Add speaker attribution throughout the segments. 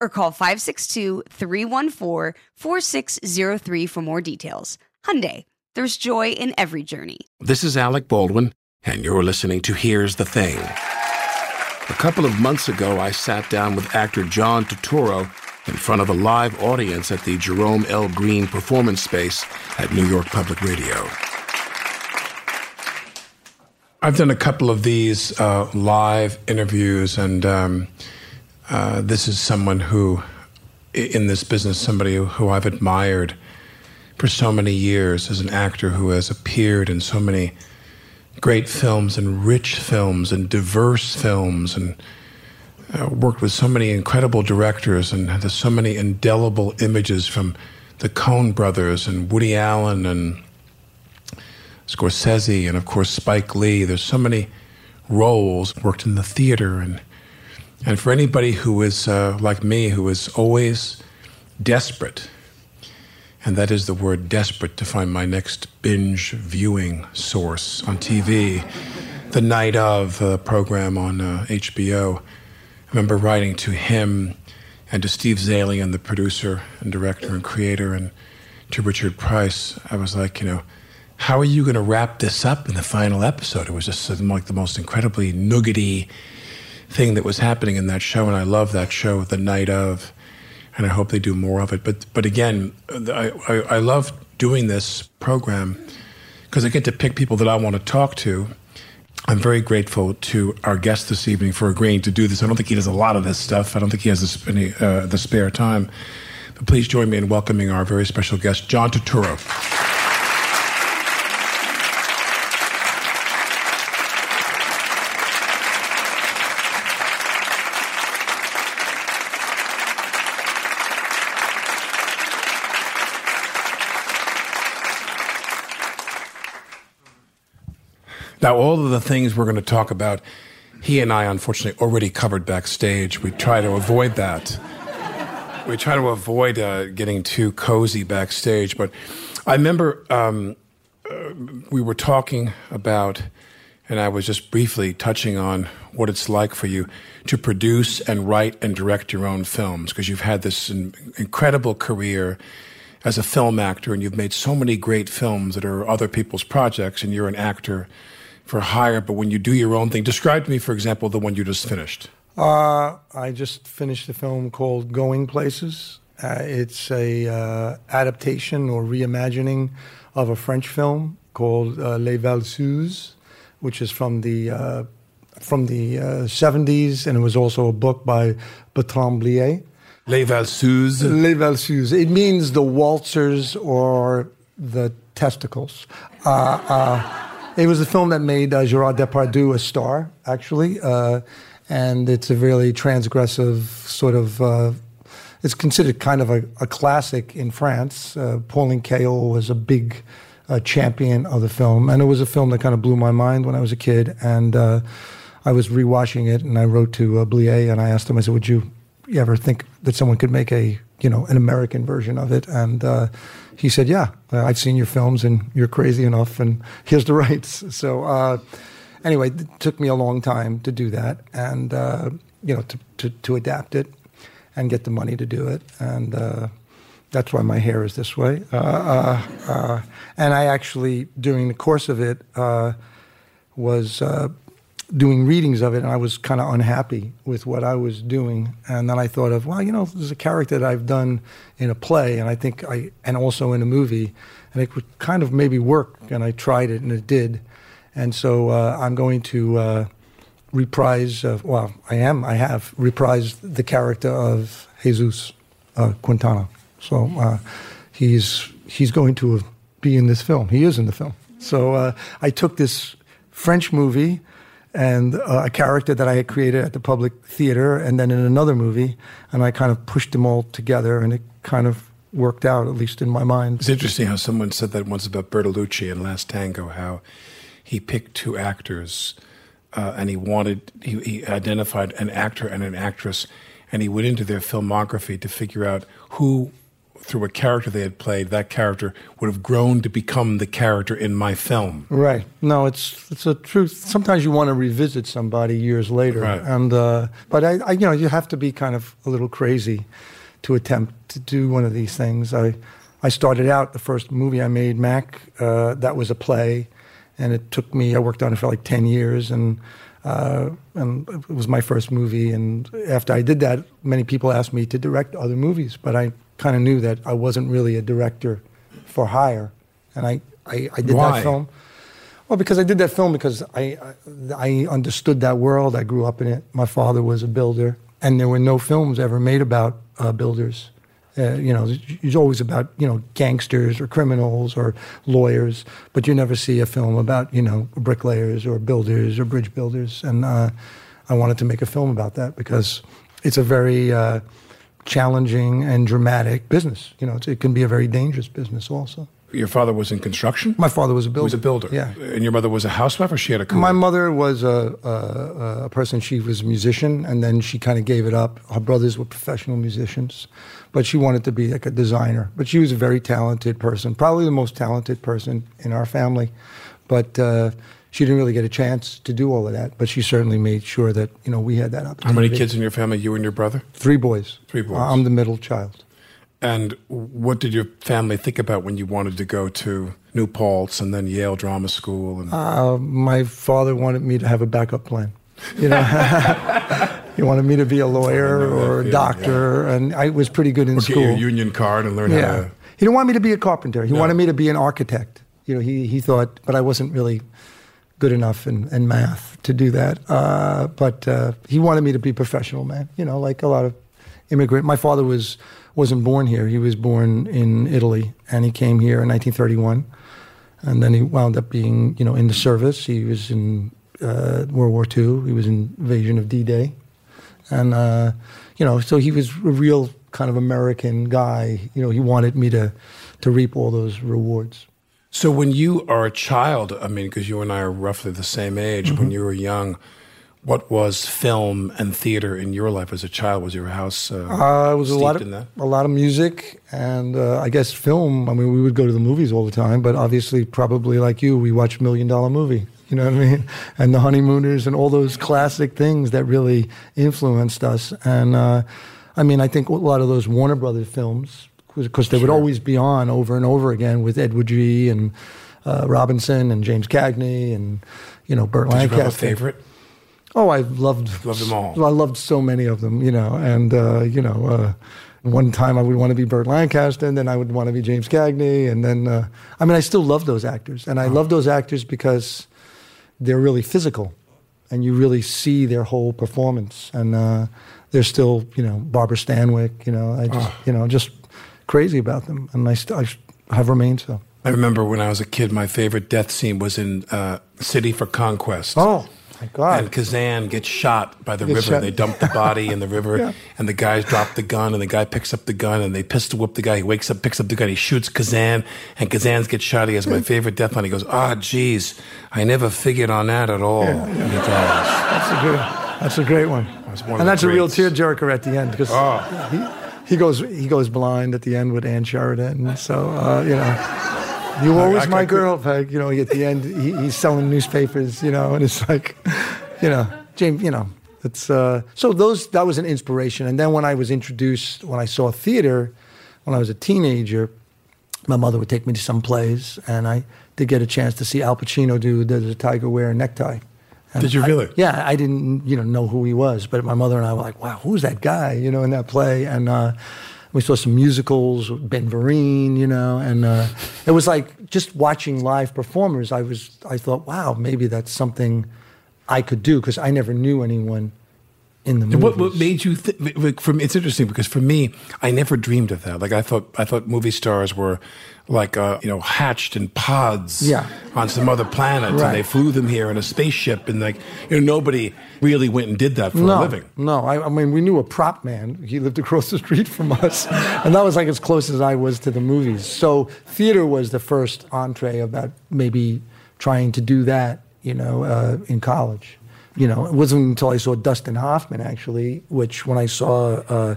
Speaker 1: or call 562-314-4603 for more details. Hyundai, there's joy in every journey.
Speaker 2: This is Alec Baldwin, and you're listening to Here's the Thing. A couple of months ago, I sat down with actor John Turturro in front of a live audience at the Jerome L. Green Performance Space at New York Public Radio.
Speaker 3: I've done a couple of these uh, live interviews, and um, uh, this is someone who, in this business, somebody who I've admired for so many years as an actor who has appeared in so many great films and rich films and diverse films and uh, worked with so many incredible directors and has so many indelible images from the Coen brothers and Woody Allen and Scorsese and of course Spike Lee. There's so many roles. Worked in the theater and and for anybody who is uh, like me, who is always desperate, and that is the word desperate to find my next binge viewing source on TV, the night of a program on uh, HBO. I remember writing to him and to Steve Zaillian, the producer and director and creator, and to Richard Price. I was like, you know, how are you going to wrap this up in the final episode? It was just like the most incredibly nuggety thing that was happening in that show, and I love that show, the night of, and I hope they do more of it. But but again, I I, I love doing this program because I get to pick people that I want to talk to. I'm very grateful to our guest this evening for agreeing to do this. I don't think he does a lot of this stuff. I don't think he has any uh, the spare time. But please join me in welcoming our very special guest, John Turturro. Now, all of the things we're going to talk about, he and I unfortunately already covered backstage. We try to avoid that. We try to avoid uh, getting too cozy backstage. But I remember um, uh, we were talking about, and I was just briefly touching on what it's like for you to produce and write and direct your own films because you've had this incredible career as a film actor and you've made so many great films that are other people's projects and you're an actor for hire, but when you do your own thing, describe to me, for example, the one you just finished.
Speaker 4: Uh, I just finished a film called Going Places. Uh, it's a uh, adaptation or reimagining of a French film called uh, Les Valseuses, which is from the uh, from the 70s, uh, and it was also a book by Bertrand Blier.
Speaker 3: Les Valseuses.
Speaker 4: Les Valseuses. It means the waltzers or the testicles. It was a film that made uh, Gerard Depardieu a star, actually, uh, and it's a really transgressive sort of. Uh, it's considered kind of a, a, classic in France. Uh, Pauline Kael was a big a champion of the film. And it was a film that kind of blew my mind when I was a kid. And uh, I was rewatching it, and I wrote to uh, Blier, and I asked him, I said, "Would you, you ever think that someone could make a, you know, an American version of it?" And uh, he said, "Yeah, uh, I've seen your films, and you're crazy enough, and here's the rights." So uh, anyway, it took me a long time to do that, and uh, you know, to, to, to adapt it and get the money to do it, and uh, that's why my hair is this way. Uh, uh, and I actually, during the course of it, was doing readings of it, and I was kind of unhappy with what I was doing. And then I thought of, well, you know, there's a character that I've done in a play, and I think I, and also in a movie, and it would kind of maybe work. And I tried it, and it did. And so I'm going to reprise, uh, well, I am, I have reprised the character of Jesus uh, Quintana. So uh, he's, he's going to be in this film. He is in the film. So uh, I took this French movie and uh, a character that I had created at the Public Theater and then in another movie, and I kind of pushed them all together, and it kind of worked out, at least in my mind.
Speaker 3: It's interesting how someone said that once about Bertolucci in Last Tango, how he picked two actors uh, and he wanted he, he, identified an actor and an actress, and he went into their filmography to figure out who, through a character they had played, that character would have grown to become the character in my film.
Speaker 4: Right. No, it's it's a truth. Sometimes you want to revisit somebody years later,
Speaker 3: right.
Speaker 4: and uh, but I, I, you know, you have to be kind of a little crazy to attempt to do one of these things. I I started out the first movie I made, Mac. Uh, that was a play and it took me. I worked on it for like ten years, and uh, and it was my first movie. And after I did that, many people asked me to direct other movies, but I kind of knew that I wasn't really a director for hire, and I I, I did
Speaker 3: Why?
Speaker 4: that film. Well, because I did that film because I, I I understood that world. I grew up in it. My father was a builder, and there were no films ever made about uh, builders. Uh, you know, it's always about you know gangsters or criminals or lawyers, but you never see a film about you know bricklayers or builders or bridge builders. And uh, I wanted to make a film about that because it's a very uh, challenging and dramatic business. You know, it can be a very dangerous business also.
Speaker 3: Your father was in construction.
Speaker 4: My father was a builder.
Speaker 3: He was a builder.
Speaker 4: Yeah.
Speaker 3: And your mother was a housewife, or she had a career?
Speaker 4: My mother was a, a, a person. She was a musician, and then she kind of gave it up. Her brothers were professional musicians, but she wanted to be like a designer. But she was a very talented person, probably the most talented person in our family. But uh, she didn't really get a chance to do all of that. But she certainly made sure that you know we had that opportunity.
Speaker 3: How many kids in your family? You and your brother?
Speaker 4: Three boys.
Speaker 3: Three boys.
Speaker 4: I'm the middle child.
Speaker 3: And what did your family think about when you wanted to go to New Paltz and then Yale Drama School? And
Speaker 4: uh, my father wanted me to have a backup plan. You know, he wanted me to be a lawyer or a doctor, yeah. and I was pretty good in
Speaker 3: or
Speaker 4: school.
Speaker 3: Get your union card and learn
Speaker 4: yeah.
Speaker 3: how to.
Speaker 4: He didn't want me to be a carpenter. He no. wanted me to be an architect. You know, he he thought, but I wasn't really good enough in, in math to do that. Uh, but uh, he wanted me to be professional man. You know, like a lot of immigrant. My father was wasn't born here. He was born in Italy, and he came here in 1931, and then he wound up being, you know, in the service. He was in uh, World War II. He was in invasion of D-Day, and uh, you know, so he was a real kind of American guy. You know, he wanted me to to reap all those rewards.
Speaker 3: So when you are a child, I mean, because you and I are roughly the same age, mm-hmm. when you were young what was film and theater in your life as a child? Was your house uh,
Speaker 4: uh, it was a lot of a lot of music and uh, I guess film. I mean, we would go to the movies all the time, but obviously, probably like you, we watched Million Dollar Movie. You know what I mean? And the Honeymooners and all those classic things that really influenced us. And uh, I mean, I think a lot of those Warner Brothers films, because they sure. would always be on over and over again with Edward G. and uh, Robinson and James Cagney and you know Burt
Speaker 3: Did
Speaker 4: Lancaster.
Speaker 3: You have a favorite?
Speaker 4: Oh, I loved
Speaker 3: loved them all.
Speaker 4: I loved so many of them, you know, and uh, you know, uh, one time I would want to be Burt Lancaster, and then I would want to be James Cagney, and then uh, I mean, I still love those actors, and I love those actors because they're really physical, and you really see their whole performance, and uh, they're still, you know, Barbara Stanwyck, you know, I just, you know, just crazy about them, and I, st- I have remained so.
Speaker 3: I remember when I was a kid, my favorite death scene was in uh, City for Conquest.
Speaker 4: Oh. Thank God.
Speaker 3: And Kazan gets shot by the river.
Speaker 4: shot.
Speaker 3: They dump the body in the river,
Speaker 4: Yeah.
Speaker 3: and the guys drop the gun, and the guy picks up the gun, and they pistol whip the guy. He wakes up, picks up the gun, he shoots Kazan, and Kazan gets shot. He has my favorite death line. He goes, "Ah, geez, I never figured on that at all."
Speaker 4: Yeah, yeah.
Speaker 3: And he dies.
Speaker 4: That's a good. That's a great one.
Speaker 3: That's one
Speaker 4: and that's a real
Speaker 3: greats. Oh.
Speaker 4: tearjerker at the end because he, he goes he goes blind at the end with Ann Sheridan. So uh, you know. You always
Speaker 3: I-
Speaker 4: my
Speaker 3: I could-
Speaker 4: girl, Peg. You know, at the end, he, he's selling newspapers. You know, and it's like, you know, James. You know, it's uh, so those that was an inspiration. And then when I was introduced, when I saw theater, when I was a teenager, my mother would take me to some plays, and I did get a chance to see Al Pacino do the, a Tiger Wear Necktie." And
Speaker 3: Did you
Speaker 4: I-
Speaker 3: really?
Speaker 4: yeah, I didn't, you know, know who he was, but my mother and I were like, "Wow, who's that guy?" You know, in that play, and uh, we saw some musicals, Ben Vereen, you know, and uh, it was like just watching live performers. I was, I thought, wow, maybe that's something I could do because I never knew anyone in the movies.
Speaker 3: What, what made you think? Like, from it's interesting because for me, I never dreamed of that. Like I thought, I thought movie stars were like uh, you know hatched in pods
Speaker 4: Yeah.
Speaker 3: on some other planet,
Speaker 4: Right.
Speaker 3: and they flew them here in a spaceship, and like you know nobody really went and did that for
Speaker 4: no,
Speaker 3: a living.
Speaker 4: No, I, I mean, we knew a prop man. He lived across the street from us. and that was like as close as I was to the movies. So theater was the first entree about maybe trying to do that, you know, uh, in college. You know, it wasn't until I saw Dustin Hoffman, actually, which when I saw uh,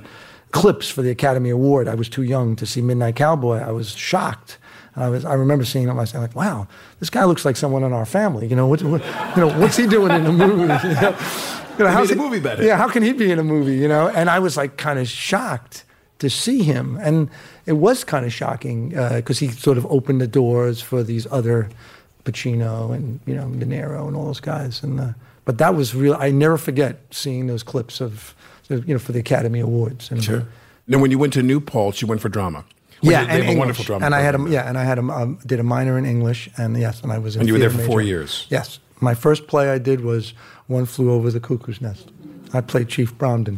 Speaker 4: clips for the Academy Award, I was too young to see Midnight Cowboy. I was shocked. And I was, I remember seeing him. I myself, like, wow, this guy looks like someone in our family. You know, what, what, you know, what's he doing in the movie? You know, you know, how's
Speaker 3: the movie better.
Speaker 4: Yeah, how can he be in a movie? You know, and I was like kind of shocked to see him, and it was kind of shocking because he sort of opened the doors for these other Pacino and you know De Niro and all those guys, and uh, but that was real. I never forget seeing those clips of you know for the Academy Awards. And,
Speaker 3: Sure. Then when you went to New Paltz, you went for drama.
Speaker 4: Yeah,
Speaker 3: they
Speaker 4: and
Speaker 3: have a
Speaker 4: English.
Speaker 3: wonderful drama.
Speaker 4: And I had a yeah, and I had a um, did a minor in English, and yes, and I was. In
Speaker 3: And you were there for four years.
Speaker 4: Yes, my first play I did was One Flew Over the Cuckoo's Nest. I played Chief Bromden.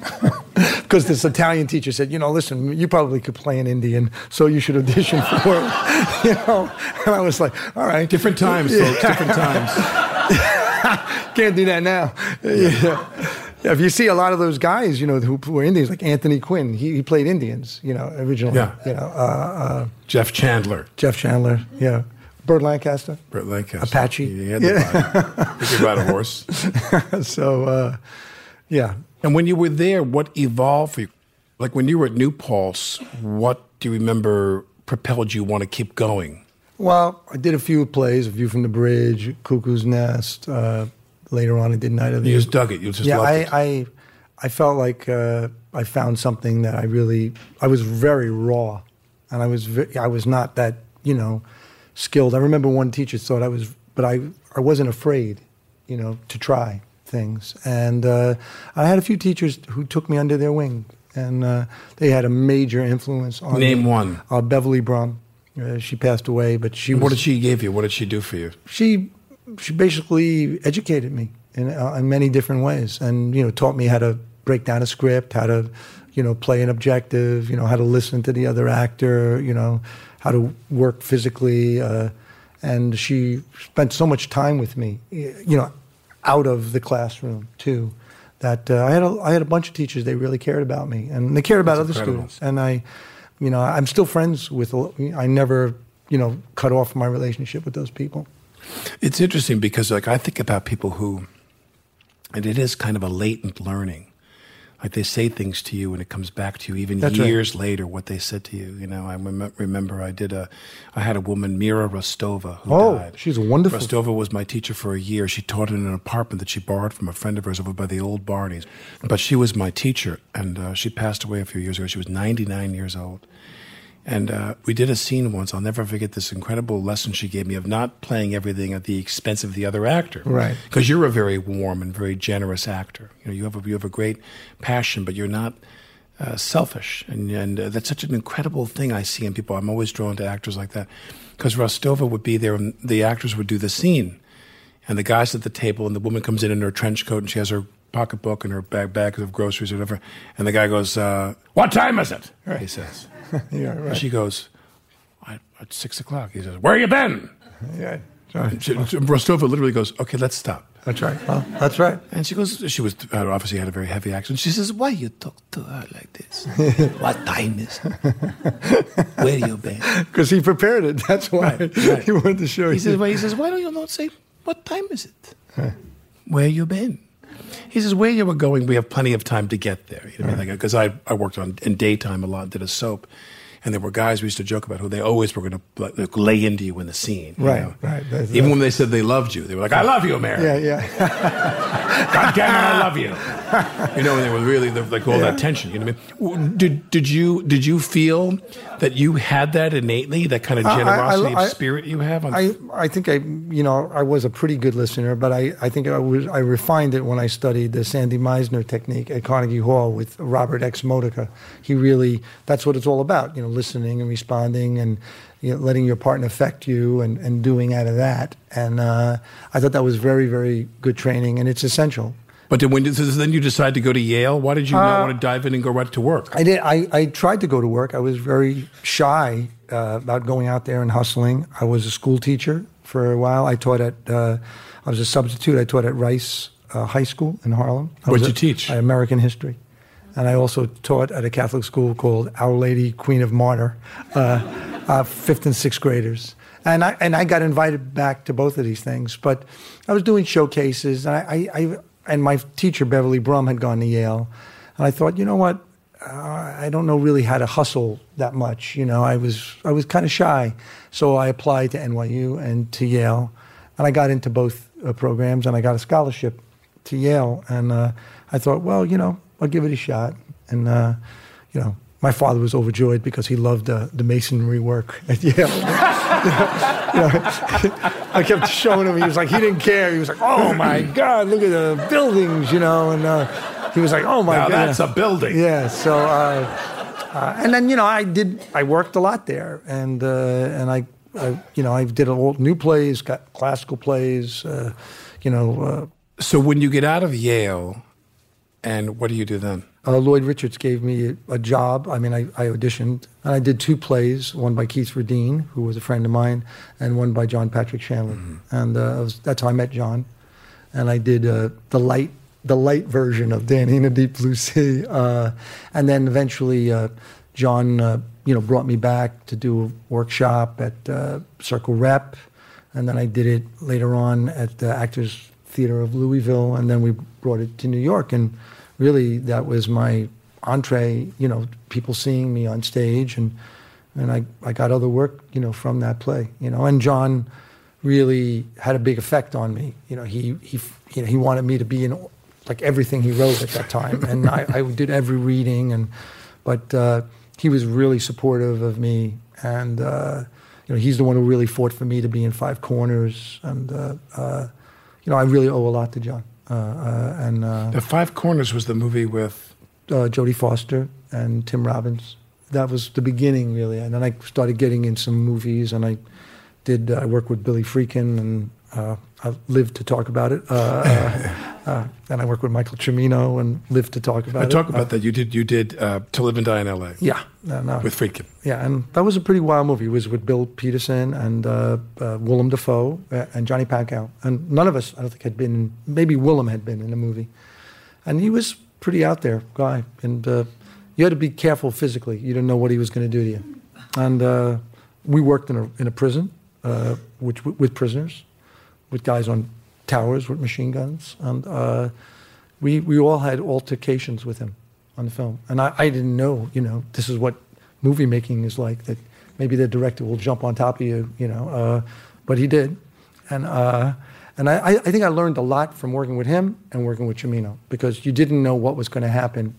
Speaker 4: Because this Italian teacher said, you know, listen, you probably could play an Indian, so you should audition for it. you know, and I was like, all right,
Speaker 3: Different times, folks. Different times.
Speaker 4: can't do that now. Yeah. Yeah, If you see a lot of those guys, you know, who were Indians, like Anthony Quinn, he, he played Indians, you know, originally.
Speaker 3: Yeah.
Speaker 4: You know, uh, uh,
Speaker 3: Jeff Chandler,
Speaker 4: Jeff Chandler, yeah. Burt Lancaster.
Speaker 3: Burt Lancaster,
Speaker 4: Apache.
Speaker 3: He had the body. He could ride a horse.
Speaker 4: so, uh, yeah.
Speaker 3: And when you were there, what evolved for you? Like when you were at New Paltz, what do you remember propelled you want to keep going?
Speaker 4: Well, I did a few plays, A View from the Bridge, Cuckoo's Nest. Uh, later on, I did Night of the
Speaker 3: You just dug it. You just
Speaker 4: yeah, I,
Speaker 3: it.
Speaker 4: I, I felt like uh, I found something that I really, I was very raw, and I was, ve- I was not that, you know, skilled. I remember one teacher thought I was, but I, I wasn't afraid, you know, to try things. And uh, I had a few teachers who took me under their wing, and uh, they had a major influence on
Speaker 3: Name
Speaker 4: me.
Speaker 3: one.
Speaker 4: Uh, Beverly Brum. Uh, she passed away, but she
Speaker 3: What did she give you? What did she do for you?
Speaker 4: she she basically educated me in, uh, in many different ways and you know taught me how to break down a script how to you know play an objective you know how to listen to the other actor you know how to work physically uh, and she spent so much time with me you know out of the classroom too that uh, I had a, I had a bunch of teachers they really cared about me and they cared about
Speaker 3: That's
Speaker 4: other
Speaker 3: incredible.
Speaker 4: students and I you know I'm still friends with I never you know cut off my relationship with those people
Speaker 3: It's interesting because, like, I think about people who, and it is kind of a latent learning. Like they say things to you, and it comes back to you even
Speaker 4: That's right.
Speaker 3: years later. What they said to you, you know. I rem- remember I did a, I had a woman, Mira Rostova, who
Speaker 4: Oh,
Speaker 3: died.
Speaker 4: she's wonderful.
Speaker 3: Rostova was my teacher for a year. She taught in an apartment that she borrowed from a friend of hers over by the old Barneys. But she was my teacher, and uh, she passed away a few years ago. She was 99 years old. And uh, we did a scene once. I'll never forget this incredible lesson she gave me of not playing everything at the expense of the other actor.
Speaker 4: Right.
Speaker 3: Because you're a very warm and very generous actor. You know, you have a, you have a great passion, but you're not uh, selfish. And, and uh, that's such an incredible thing I see in people. I'm always drawn to actors like that. Because Rostova would be there, and the actors would do the scene. And the guy's at the table, and the woman comes in in her trench coat, and she has her pocketbook and her bag, bag of groceries or whatever. And the guy goes, uh, What time is it? He says.
Speaker 4: yeah,
Speaker 3: And
Speaker 4: right.
Speaker 3: she goes, I, At six o'clock. He says, Where you been?
Speaker 4: Yeah. Right.
Speaker 3: She- Rostova literally goes, "Okay, let's stop."
Speaker 4: That's right. Well, that's right.
Speaker 3: And she goes, she was uh, obviously had a very heavy accent. She says, "Why you talk to her like this? what time is it? Where you been?"
Speaker 4: Because he prepared it. That's why
Speaker 3: Right, right.
Speaker 4: he wanted to show
Speaker 3: He
Speaker 4: you.
Speaker 3: says, well, he says, why don't you not say, what time is it? Where you been? He says, where you were going, we have plenty of time to get there. You know, because I, I worked on in daytime a lot, did a soap, and there were guys we used to joke about who they always were going to like, lay into you in the scene. you
Speaker 4: Right,
Speaker 3: know.
Speaker 4: right. That's-
Speaker 3: Even when they said they loved you, they were like, I love you, Mary.
Speaker 4: yeah, yeah.
Speaker 3: God damn it, I love you. You know, and they were really the, like all that tension. You know what I mean? Did did you did you feel that you had that innately, that kind of
Speaker 4: I- I-
Speaker 3: generosity
Speaker 4: I-
Speaker 3: of spirit you have? On,
Speaker 4: I, I think I, you know, I was a pretty good listener, but I, I think I was, I refined it when I studied the Sandy Meisner technique at Carnegie Hall with Robert X. Modica. He really, that's what it's all about, you know, listening and responding and you know, letting your partner affect you and, and doing out of that. And uh, I thought that was very, very good training, and it's essential.
Speaker 3: But then when did, then you decide to go to Yale? Why did you not want to dive in and go right to work?
Speaker 4: I did. I, I tried to go to work. I was very shy uh, about going out there and hustling. I was a school teacher for a while. I taught at. Uh, I was a substitute. I taught at Rice uh, High School in Harlem. I
Speaker 3: What'd
Speaker 4: was
Speaker 3: you teach?
Speaker 4: uh, American history, and I also taught at a Catholic school called Our Lady Queen of Martyr, uh, uh, fifth and sixth graders. And I and I got invited back to both of these things, but I was doing showcases, and I, I and my teacher Beverly Brum had gone to Yale, and I thought, you know what, uh, I don't know really how to hustle that much. You know, I was I was kind of shy, so I applied to NYU and to Yale, and I got into both uh, programs, and I got a scholarship to Yale, and uh, I thought, well, you know, I'll give it a shot, and uh, you know. My father was overjoyed because he loved uh, the masonry work at Yale. Know, I kept showing him. He was like, he didn't care. He was like, oh my God, look at the buildings, you know. And uh, he was like, oh my
Speaker 3: Now
Speaker 4: God.
Speaker 3: that's a building.
Speaker 4: Yeah. So, uh, uh, and then you know, I did. I worked a lot there, and uh, and I, I, you know, I did all new plays, got classical plays. Uh, you know,
Speaker 3: So when you get out of Yale, and what do you do then?
Speaker 4: Uh, Lloyd Richards gave me a job. I mean, I, I auditioned, and I did two plays. One by Keith Reddin, who was a friend of mine, and one by John Patrick Shanley. And uh, was, that's how I met John. And I did uh, the light the light version of Danny and the Deep Blue Sea. Uh, and then eventually, uh, John, uh, you know, brought me back to do a workshop at uh, Circle Rep, and then I did it later on at the Actors Theater of Louisville, and then we brought it to New York. And really, that was my entree. You know, people seeing me on stage, and and I I got other work, you know, from that play. You know, and John really had a big effect on me. You know, he he you know he wanted me to be in like everything he wrote at that time, and I, I did every reading, and but uh, he was really supportive of me, and uh, you know he's the one who really fought for me to be in Five Corners, and uh, uh, you know I really owe a lot to John, and uh,
Speaker 3: The Five Corners was the movie with.
Speaker 4: uh, Jodie Foster and Tim Robbins. That was the beginning, really, and then I started getting in some movies, and I did. I worked with Billy Friedkin, and uh, I lived to talk about it. Uh, uh, uh, and I work with Michael Cimino, and live to talk about
Speaker 3: I
Speaker 4: it.
Speaker 3: talk about
Speaker 4: Uh,
Speaker 3: that. You did. You did uh, To Live and Die in L.A.
Speaker 4: Yeah, no, no.
Speaker 3: with Friedkin.
Speaker 4: Yeah, and that was a pretty wild movie. It was with Bill Petersen and uh, uh, Willem Dafoe uh, and Johnny Pankow. And none of us, I don't think, had been, maybe Willem had been in the movie. And he was pretty out there guy. And uh, you had to be careful physically. You didn't know what he was going to do to you. And uh, we worked in a, in a prison uh, which, with prisoners, with guys on towers with machine guns. And uh, we, we all had altercations with him on the film. And I, I didn't know, you know, this is what movie making is like, that maybe the director will jump on top of you, you know. Uh, but he did. And, uh, and I, I think I learned a lot from working with him and working with Cimino because you didn't know what was going to happen.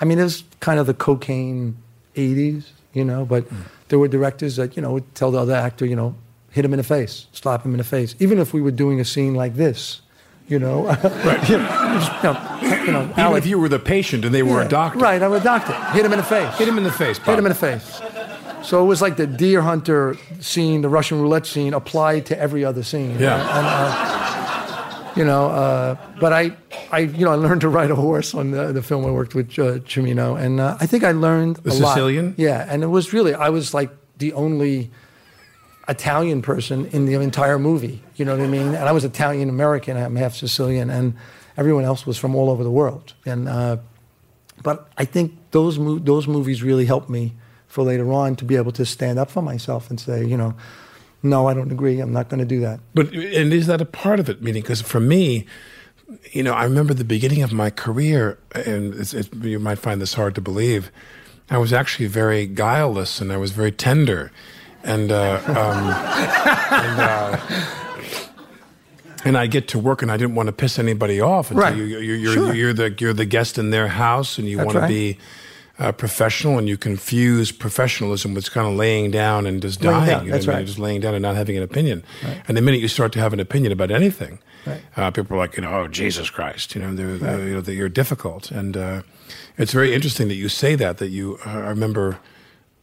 Speaker 4: I mean, it was kind of the cocaine 80s, you know, but there were directors that, you know, would tell the other actor, you know, hit him in the face, slap him in the face. Even if we were doing a scene like this, you know. right. you know, you know,
Speaker 3: Even
Speaker 4: Alec-
Speaker 3: if you were the patient and they were
Speaker 4: yeah,
Speaker 3: a doctor,
Speaker 4: Right, I'm a doctor. Hit him in the face.
Speaker 3: Hit him in the face.
Speaker 4: Hit him in the face. So it was like the deer hunter scene, the Russian roulette scene, applied to every other scene.
Speaker 3: Yeah.
Speaker 4: And, uh, you know, uh, but I, I, you know, I learned to ride a horse on the, the film I worked with uh, Cimino, and uh, I think I learned
Speaker 3: The
Speaker 4: a lot.
Speaker 3: Sicilian?
Speaker 4: Yeah, and it was really I was like the only. Italian person in the entire movie. You know what I mean? And I was Italian American. I'm half Sicilian, and everyone else was from all over the world. And uh, but I think those mo- those movies really helped me for later on to be able to stand up for myself and say, you know, no, I don't agree. I'm not going to do that.
Speaker 3: But and is that a part of it? Meaning, because for me, you know, I remember the beginning of my career, and it's, you might find this hard to believe. I was actually very guileless, and I was very tender, and uh, um, and, uh, and I get to work, and I didn't want to piss anybody off until
Speaker 4: Right.
Speaker 3: you, you're, you're,
Speaker 4: Sure.
Speaker 3: you're the you're the guest in their house, and you
Speaker 4: That's
Speaker 3: want to be. Uh, professional, and you confuse professionalism with kind of laying down and just dying.
Speaker 4: down,
Speaker 3: you know
Speaker 4: that's
Speaker 3: what I mean?
Speaker 4: right.
Speaker 3: Just laying down and not having an opinion. Right. And the minute you start to have an opinion about anything,
Speaker 4: Right.
Speaker 3: uh, people are like, you know, oh Jesus Christ, you know, they're, uh, you know, that you're difficult, and uh, it's very interesting that you say that. That you, uh, I remember.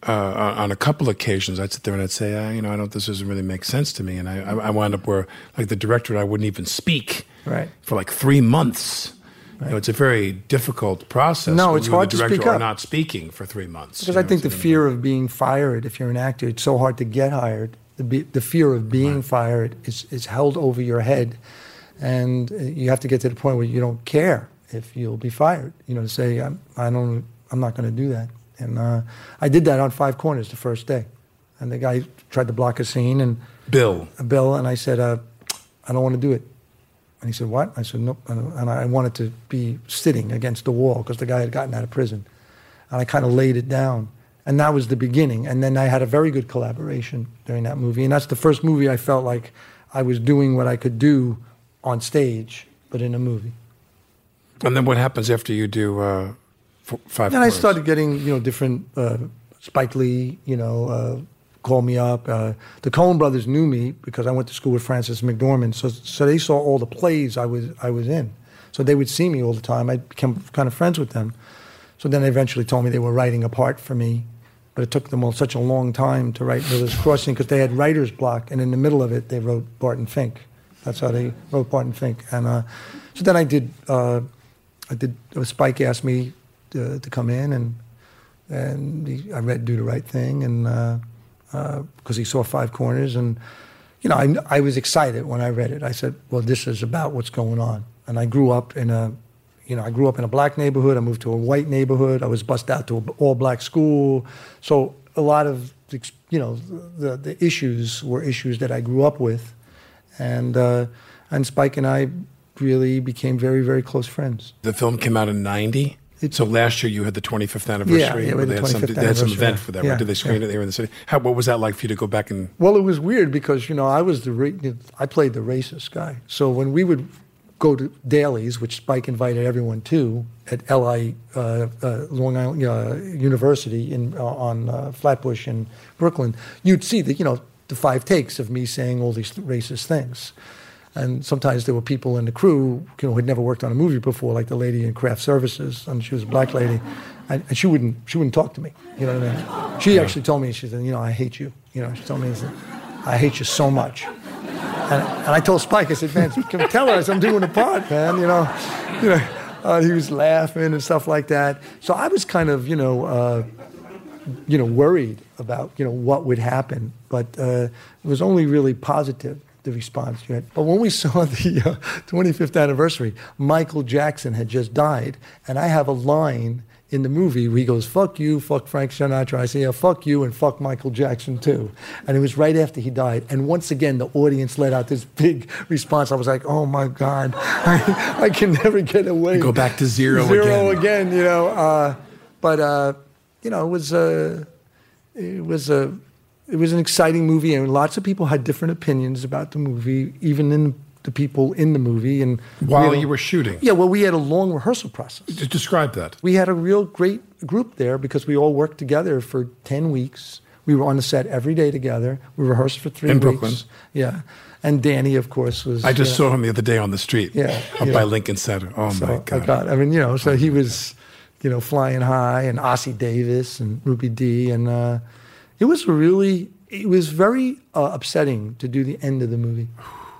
Speaker 3: Uh, on a couple occasions, I'd sit there and I'd say, uh, you know, I don't. This doesn't really make sense to me, and I, I, I wound up where, like, the director, I wouldn't even speak
Speaker 4: Right.
Speaker 3: for like three months. You know, it's a very difficult process.
Speaker 4: No, it's hard
Speaker 3: the
Speaker 4: to speak up.
Speaker 3: not speaking for three months.
Speaker 4: Because I
Speaker 3: know,
Speaker 4: think the fear of being fired, if you're an actor, it's so hard to get hired. The, be, the fear of being fired is, is held over your head. And uh, you have to get to the point where you don't care if you'll be fired. You know, to say, I'm, I don't, I'm not going to do that. And uh, I did that on Five Corners the first day. And the guy tried to block a scene, and
Speaker 3: Bill.
Speaker 4: Bill, and I said, uh, I don't want to do it. And he said, What? I said, Nope. And and I wanted to be sitting against the wall because the guy had gotten out of prison. And I kind of laid it down. And that was the beginning. And then I had a very good collaboration during that movie. And that's the first movie I felt like I was doing what I could do on stage, but in a movie.
Speaker 3: And then what happens after you do uh, f- five?
Speaker 4: Then I started getting, you know, different uh, Spike Lee, you know, uh, called me up. Uh, the Coen brothers knew me because I went to school with Frances McDormand, so so they saw all the plays I was I was in. So they would see me all the time. I became kind of friends with them. So then they eventually told me they were writing a part for me, but it took them all such a long time to write Miller's Crossing because they had writer's block, and in the middle of it they wrote Barton Fink. That's how they wrote Barton Fink. And uh, so then I did. Uh, I did. uh, Spike asked me to, to come in, and and he, I read Do the Right Thing, and because he saw Five Corners, and you know, I, I was excited when I read it. I said, "Well, this is about what's going on." And I grew up in a, you know, I grew up in a black neighborhood. I moved to a white neighborhood. I was bused out to an all black school, so a lot of you know the the issues were issues that I grew up with, and uh, and Spike and I really became very very close friends.
Speaker 3: The film came out in '90.
Speaker 4: It-
Speaker 3: So last year you had the 25th anniversary.
Speaker 4: yeah, the
Speaker 3: they had some,
Speaker 4: 25th
Speaker 3: they had some event for that,
Speaker 4: yeah,
Speaker 3: right? Did they screen
Speaker 4: yeah.
Speaker 3: it here in the city? How, what was that like for you to go back and?
Speaker 4: Well, it was weird because you know I was the I played the racist guy. So when we would go to dailies, which Spike invited everyone to at LI uh, uh, Long Island uh, University in uh, on uh, Flatbush in Brooklyn, you'd see the you know the five takes of me saying all these racist things. And sometimes there were people in the crew, you know, who had never worked on a movie before, like the lady in craft services, and she was a black lady, and, and she wouldn't, she wouldn't talk to me. You know what I mean? She actually told me, she said, you know, I hate you. You know, she told me, I hate you so much. And, and I told Spike, I said, man, tell her I'm doing a part, man. You know, you know. Uh, he was laughing and stuff like that. So I was kind of, you know, uh, you know, worried about, you know, what would happen. But uh, it was only really positive, the response you had. But when we saw the uh, 25th anniversary, Michael Jackson had just died. And I have a line in the movie where he goes, fuck you, fuck Frank Sinatra. I say, yeah, fuck you and fuck Michael Jackson too. And it was right after he died. And once again, the audience let out this big response. I was like, oh my God, I, I can never get away.
Speaker 3: Go back to zero
Speaker 4: Zero
Speaker 3: again.
Speaker 4: again, you know. Uh, but, uh, you know, it was, uh, it was a, it was an exciting movie, and lots of people had different opinions about the movie, even in the people in the movie. And
Speaker 3: While
Speaker 4: we a-
Speaker 3: you were shooting?
Speaker 4: yeah, well, we had a long rehearsal process.
Speaker 3: Describe that.
Speaker 4: We had a real great group there because we all worked together for 10 weeks. We were on the set every day together. We rehearsed for three
Speaker 3: In
Speaker 4: weeks.
Speaker 3: Brooklyn.
Speaker 4: Yeah. And Danny, of course, was.
Speaker 3: I just
Speaker 4: you know,
Speaker 3: saw him the other day on the street.
Speaker 4: Yeah,
Speaker 3: Up
Speaker 4: yeah.
Speaker 3: by Lincoln Center. Oh
Speaker 4: so
Speaker 3: my
Speaker 4: I
Speaker 3: God.
Speaker 4: got, I mean, you know, so he was, you know, flying high, and Ossie Davis and Ruby Dee, and uh, it was really, it was very uh, upsetting to do the end of the movie.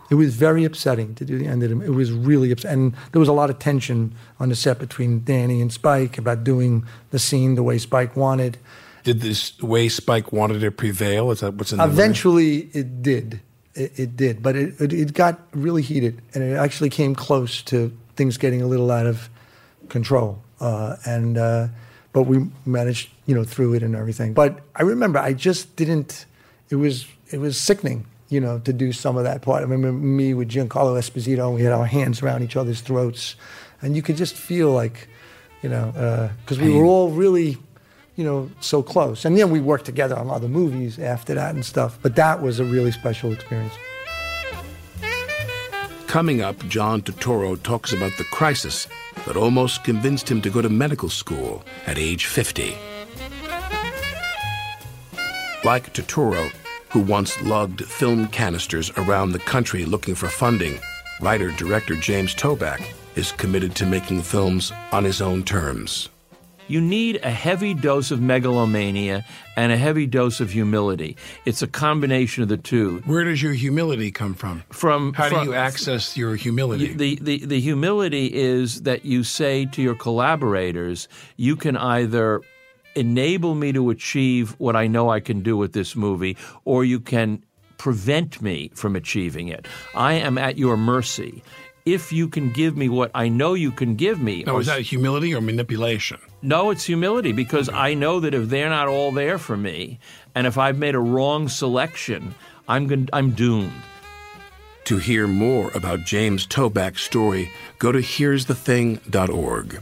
Speaker 4: It was very upsetting to do the end of the. It was really upsetting. And there was a lot of tension on the set between Danny and Spike about doing the scene the way Spike wanted,
Speaker 5: Did this way Spike wanted it prevail? Is that what's in the
Speaker 4: Eventually, it did. It, it did, but it, it it got really heated, and it actually came close to things getting a little out of control. Uh, and uh, but we managed, you know, through it and everything. But I remember I just didn't. It was it was sickening, you know, to do some of that part. I remember me with Giancarlo Esposito, and we had our hands around each other's throats, and you could just feel like, you know, uh, because we were all really, you know, so close. And then we worked together on other movies after that and stuff. But that was a really special experience.
Speaker 3: Coming up, John Turturro talks about the crisis that almost convinced him to go to medical school at age 50. Like Turturro, who once lugged film canisters around the country looking for funding, writer director James Toback is committed to making films on his own terms.
Speaker 6: You need a heavy dose of megalomania and a heavy dose of humility. It's a combination of the two.
Speaker 5: Where does your humility come from?
Speaker 6: From
Speaker 5: how
Speaker 6: from,
Speaker 5: do you access your humility?
Speaker 6: The, the the humility is that you say to your collaborators, you can either enable me to achieve what I know I can do with this movie, or you can prevent me from achieving it. I am at your mercy. If you can give me what I know you can give me.
Speaker 5: No, is that humility or manipulation?
Speaker 6: No, it's humility because I know that if they're not all there for me, and if I've made a wrong selection, I'm going I'm doomed.
Speaker 3: To hear more about James Toback's story, go to here'sthething.org.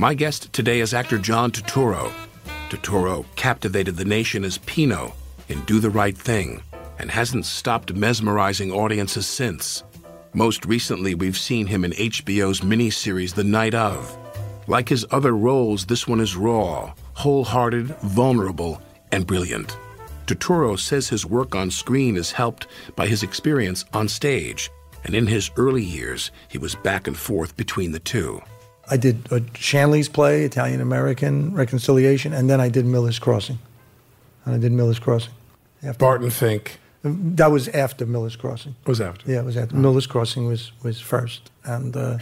Speaker 3: My guest today is actor John Turturro. Turturro captivated the nation as Pino in Do the Right Thing and hasn't stopped mesmerizing audiences since. Most recently, we've seen him in HBO's miniseries The Night of. Like his other roles, this one is raw, wholehearted, vulnerable, and brilliant. Turturro says his work on screen is helped by his experience on stage, and in his early years, he was back and forth between the two.
Speaker 4: I did uh, Shanley's play, Italian American Reconciliation, and then I did Miller's Crossing. And I did Miller's Crossing. After,
Speaker 3: Barton Fink
Speaker 4: that was after Miller's Crossing.
Speaker 3: was after.
Speaker 4: Yeah, it was after Miller's Crossing was was first, and uh,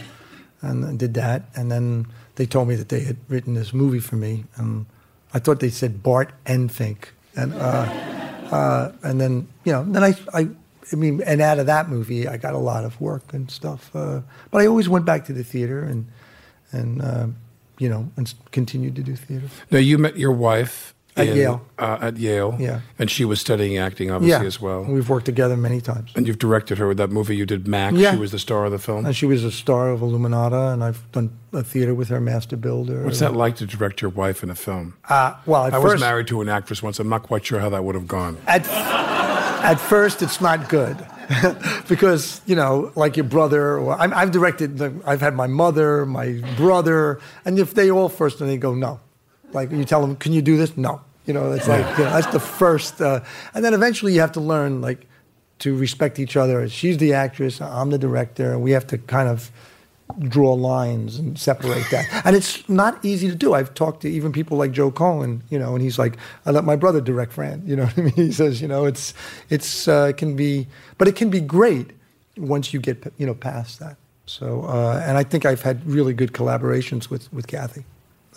Speaker 4: and I did that, and then they told me that they had written this movie for me, and I thought they said Bart and Fink, and uh, uh, and then you know then I I. I mean, and out of that movie, I got a lot of work and stuff. Uh, but I always went back to the theater and, and uh, you know, and continued to do theater.
Speaker 3: Now you met your wife
Speaker 4: At
Speaker 3: in-
Speaker 4: Yale.
Speaker 3: Uh, at Yale.
Speaker 4: Yeah.
Speaker 3: And she was studying acting, obviously,
Speaker 4: yeah,
Speaker 3: as well.
Speaker 4: We've worked together many times.
Speaker 3: And you've directed her with that movie you did, Max.
Speaker 4: Yeah.
Speaker 3: She was the star of the film.
Speaker 4: And she was a star of Illuminata, and I've done a theater with her, Master Builder.
Speaker 3: What's that like to direct your wife in a film?
Speaker 4: Uh, well, at
Speaker 3: I
Speaker 4: first,
Speaker 3: was married to an actress once. I'm not quite sure how that would have gone.
Speaker 4: at, at first it's not good because you know like your brother or I'm, i've directed i've had my mother my brother and if they all first and they go no. Like you tell them can you do this? No. You know it's like you know, that's the first uh, and then eventually you have to learn like to respect each other. She's the actress i'm the director and we have to kind of draw lines and separate that. And it's not easy to do. I've talked to even people like Joel Coen, you know, and he's like, I let my brother direct Fran. You know what I mean? He says, you know, it's it's uh, it can be, but it can be great once you get you know past that. So, uh, and I think I've had really good collaborations with with Kathy,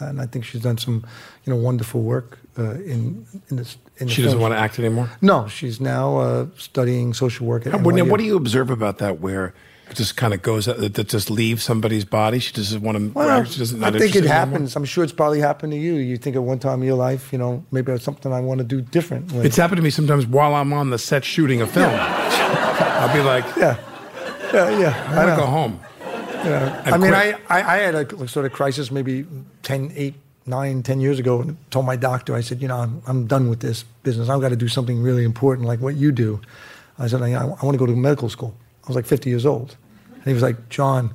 Speaker 4: and I think she's done some, you know, wonderful work uh, in in this. In the
Speaker 3: She doesn't
Speaker 4: film.
Speaker 3: want to act anymore?
Speaker 4: No, she's now uh, studying social work at
Speaker 3: How- What, what do you observe about that where just kind of goes, uh, that that just leaves somebody's body? She just doesn't want to,
Speaker 4: Well,
Speaker 3: she doesn't,
Speaker 4: I think it
Speaker 3: interested anymore?
Speaker 4: happens. I'm sure it's probably happened to you. You think at one time in your life, you know, maybe it's something I want to do differently.
Speaker 3: It's happened to me sometimes while I'm on the set shooting a film. I'll be like,
Speaker 4: yeah, yeah, yeah.
Speaker 3: I want to go home.
Speaker 4: Yeah. I mean. I, I, I had a sort of crisis maybe 10, 8, 9, 10 years ago and told my doctor, I said, you know, I'm, I'm done with this business. I've got to do something really important like what you do. I said, I, I want to go to medical school. I was like 50 years old. And he was like, John,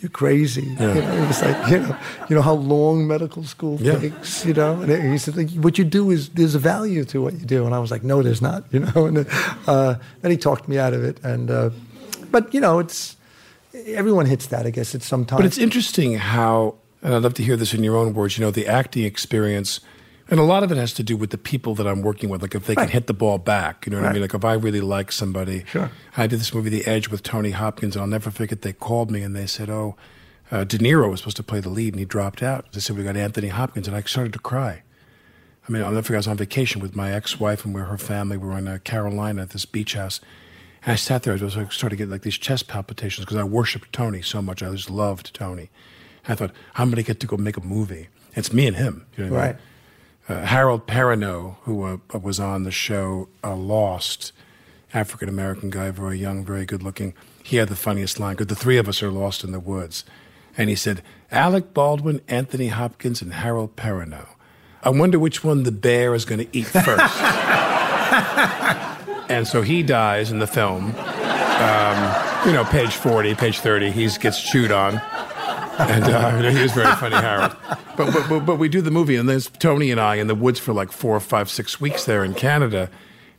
Speaker 4: you're crazy. You know, he was like, you know, you know how long medical school
Speaker 3: Yeah.
Speaker 4: takes, you know? And he said, what you do is, there's a value to what you do. And I was like, no, there's not, you know? And uh, then he talked me out of it. And, uh, but, you know, it's, everyone hits that, I guess, at some time.
Speaker 3: But it's interesting how, and I'd love to hear this in your own words, you know, the acting experience, and a lot of it has to do with the people that I'm working with. Like if they can hit the ball back, you know what I mean? Like if I really like somebody.
Speaker 4: Sure.
Speaker 3: I did this movie, The Edge, with Tony Hopkins, and I'll never forget they called me and they said, oh, uh, De Niro was supposed to play the lead and he dropped out. They said, we got Anthony Hopkins, and I started to cry. I mean, I'll never forget, I was on vacation with my ex-wife and we're her family. We were in uh, Carolina at this beach house. And I sat there, I was started to get like these chest palpitations because I worshiped Tony so much. I just loved Tony. I thought, I'm going to get to go make a movie. It's me and him. You know what I mean? Uh, Harold Perrineau, who uh, was on the show uh, Lost, African American guy, very young, very good looking. He had the funniest line because the three of us are lost in the woods. And he said, Alec Baldwin, Anthony Hopkins, and Harold Perrineau. I wonder which one the bear is going to eat first. and so he dies in the film. Um, you know, page 40, page 30, he gets chewed on. And uh, he was very funny, Harold. But, but, but, but we do the movie, and there's Tony and I in the woods for like four, five, six weeks there in Canada.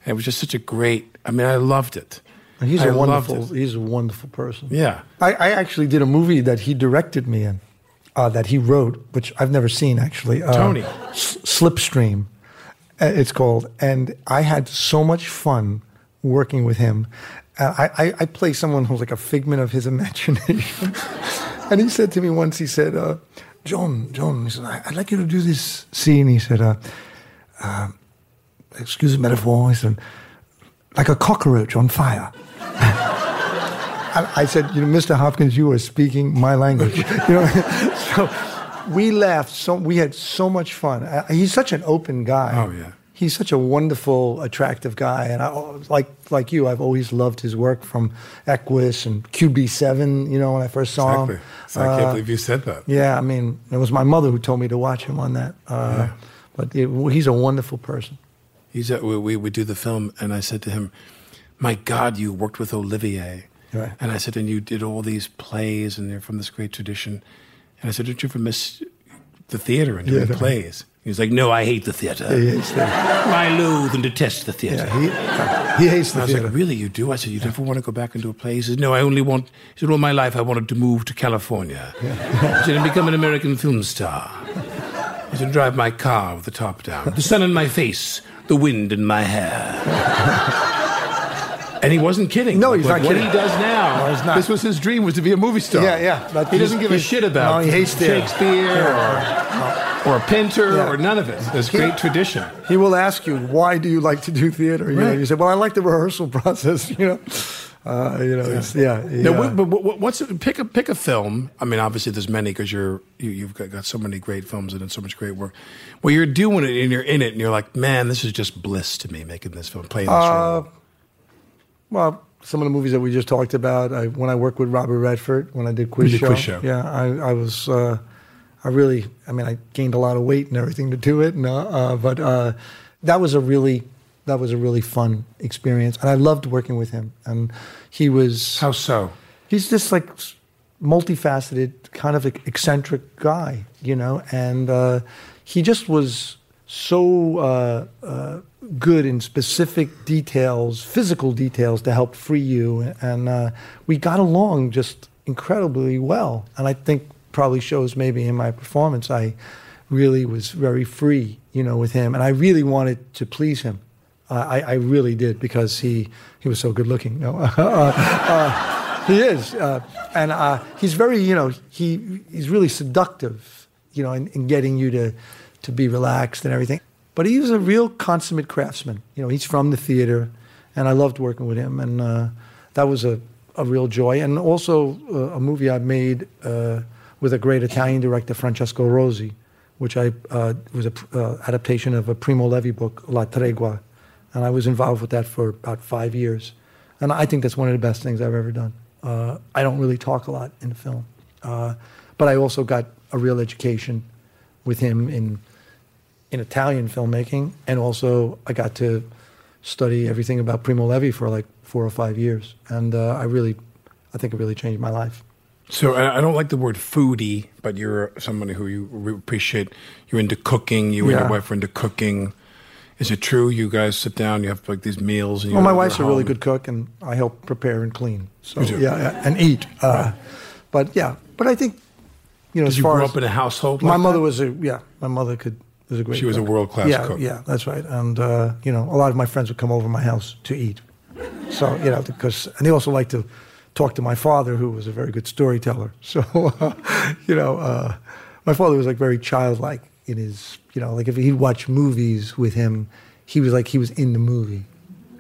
Speaker 3: And it was just such a great, I mean, I loved it.
Speaker 4: And he's
Speaker 3: I
Speaker 4: a wonderful. He's a wonderful person.
Speaker 3: Yeah.
Speaker 4: I, I actually did a movie that he directed me in, uh, that he wrote, which I've never seen actually. Uh,
Speaker 3: Tony.
Speaker 4: S- Slipstream, uh, it's called, and I had so much fun working with him. Uh, I, I, I play someone who's like a figment of his imagination. and he said to me once, he said, uh, "John, John," he said, "I'd like you to do this scene." He said, uh, uh, "Excuse the metaphor," he said, "like a cockroach on fire." I, said, you know, Mr. Hopkins, you are speaking my language. you know, so we laughed. So we had so much fun. He's such an open guy.
Speaker 3: Oh, yeah.
Speaker 4: He's such a wonderful, attractive guy, and I, like like you, I've always loved his work from Equus and QB7. You know, when I first saw
Speaker 3: Exactly.
Speaker 4: him.
Speaker 3: So I can't
Speaker 4: Uh,
Speaker 3: believe you said that.
Speaker 4: Yeah, I mean, it was my mother who told me to watch him on that. Uh, But it, he's a wonderful person.
Speaker 3: He's at, we, we do the film, and I said to him, "My God, you worked with Olivier."
Speaker 4: Right.
Speaker 3: And I said, "And you did all these plays, and they're from this great tradition." And I said, "Don't you ever miss the theater and doing
Speaker 4: Yeah.
Speaker 3: plays?" He's like, no, I hate the theater.
Speaker 4: He hates theater.
Speaker 3: I loathe and detest the theater.
Speaker 4: Yeah, he, he hates the
Speaker 3: I was
Speaker 4: theater.
Speaker 3: like, really, you do? I said, you never want to go back into a play? He says, no, I only want, he said, all my life I wanted to move to California. He said, and become an American film star. He said, drive my car with the top down, the sun in my face, the wind in my hair. and he wasn't kidding.
Speaker 4: No,
Speaker 3: Like,
Speaker 4: he's not
Speaker 3: what
Speaker 4: kidding.
Speaker 3: he does now.
Speaker 4: No, he's not.
Speaker 3: This was his dream, was to be a movie star.
Speaker 4: Yeah, yeah, but
Speaker 3: he doesn't give a shit about
Speaker 4: no, he hates theater.
Speaker 3: Shakespeare or, or Pinter
Speaker 4: Yeah.
Speaker 3: or none of it. There's
Speaker 4: He-
Speaker 3: great tradition.
Speaker 4: He will ask you, "Why do you like to do theater?" You know, you say, "Well, I like the rehearsal process." You know, uh, you know, it's, yeah.
Speaker 3: Now, what, but what, what's pick a pick a film? I mean, obviously, there's many because you're you, you've got, got so many great films and done so much great work. Well, you're doing it and you're in it, and you're like, man, this is just bliss to me making this film, playing this
Speaker 4: Uh,
Speaker 3: role.
Speaker 4: Well, some of the movies that we just talked about. I, when I worked with Robert Redford, when I did Quiz Show,
Speaker 3: Quiz Show.
Speaker 4: yeah, I, I was, uh, I really, I mean, I gained a lot of weight and everything to do it, and, uh, uh, but uh, that was a really, that was a really fun experience, and I loved working with him. And he was
Speaker 3: How so?
Speaker 4: he's just like multifaceted, kind of eccentric guy, you know, and uh, he just was so uh, uh, good in specific details, physical details to help free you, and uh, we got along just incredibly well, and I think probably shows maybe in my performance I really was very free, you know, with him, and I really wanted to please him. Uh, I, I really did because he he was so good looking. No, uh, uh, he is, uh, and uh, he's very you know he he's really seductive, you know, in, in getting you to to be relaxed and everything. But he was a real consummate craftsman. You know, he's from the theater, and I loved working with him, and uh, that was a a real joy. And also a movie I made with a great Italian director, Francesco Rosi, which I uh, was an uh, adaptation of a Primo Levi book, La Tregua, and I was involved with that for about five years. And I think that's one of the best things I've ever done. Uh, I don't really talk a lot in the film, uh, but I also got a real education with him in in Italian filmmaking, and also I got to study everything about Primo Levi for like four or five years, and uh, I really, I think it really changed my life.
Speaker 3: So I don't like the word foodie, but you're somebody who you appreciate. You're into cooking. You and
Speaker 4: Yeah.
Speaker 3: your wife are into cooking. Is it true? You guys sit down, you have like these meals. And you
Speaker 4: Well, my wife's a really good cook, and I help prepare and clean. So yeah, and eat. Uh, But yeah, but I think you know,
Speaker 3: Did
Speaker 4: as
Speaker 3: you
Speaker 4: far
Speaker 3: grow
Speaker 4: as
Speaker 3: up in a household?
Speaker 4: my mother
Speaker 3: that?
Speaker 4: was a yeah, my mother could was a great.
Speaker 3: She was a world-class
Speaker 4: yeah,
Speaker 3: cook.
Speaker 4: Yeah, that's right. And uh, you know, a lot of my friends would come over my house to eat. So you know, because and they also like to talk to my father, who was a very good storyteller. So uh, you know, uh, my father was like very childlike in his you know, like if he'd watch movies with him, he was like he was in the movie.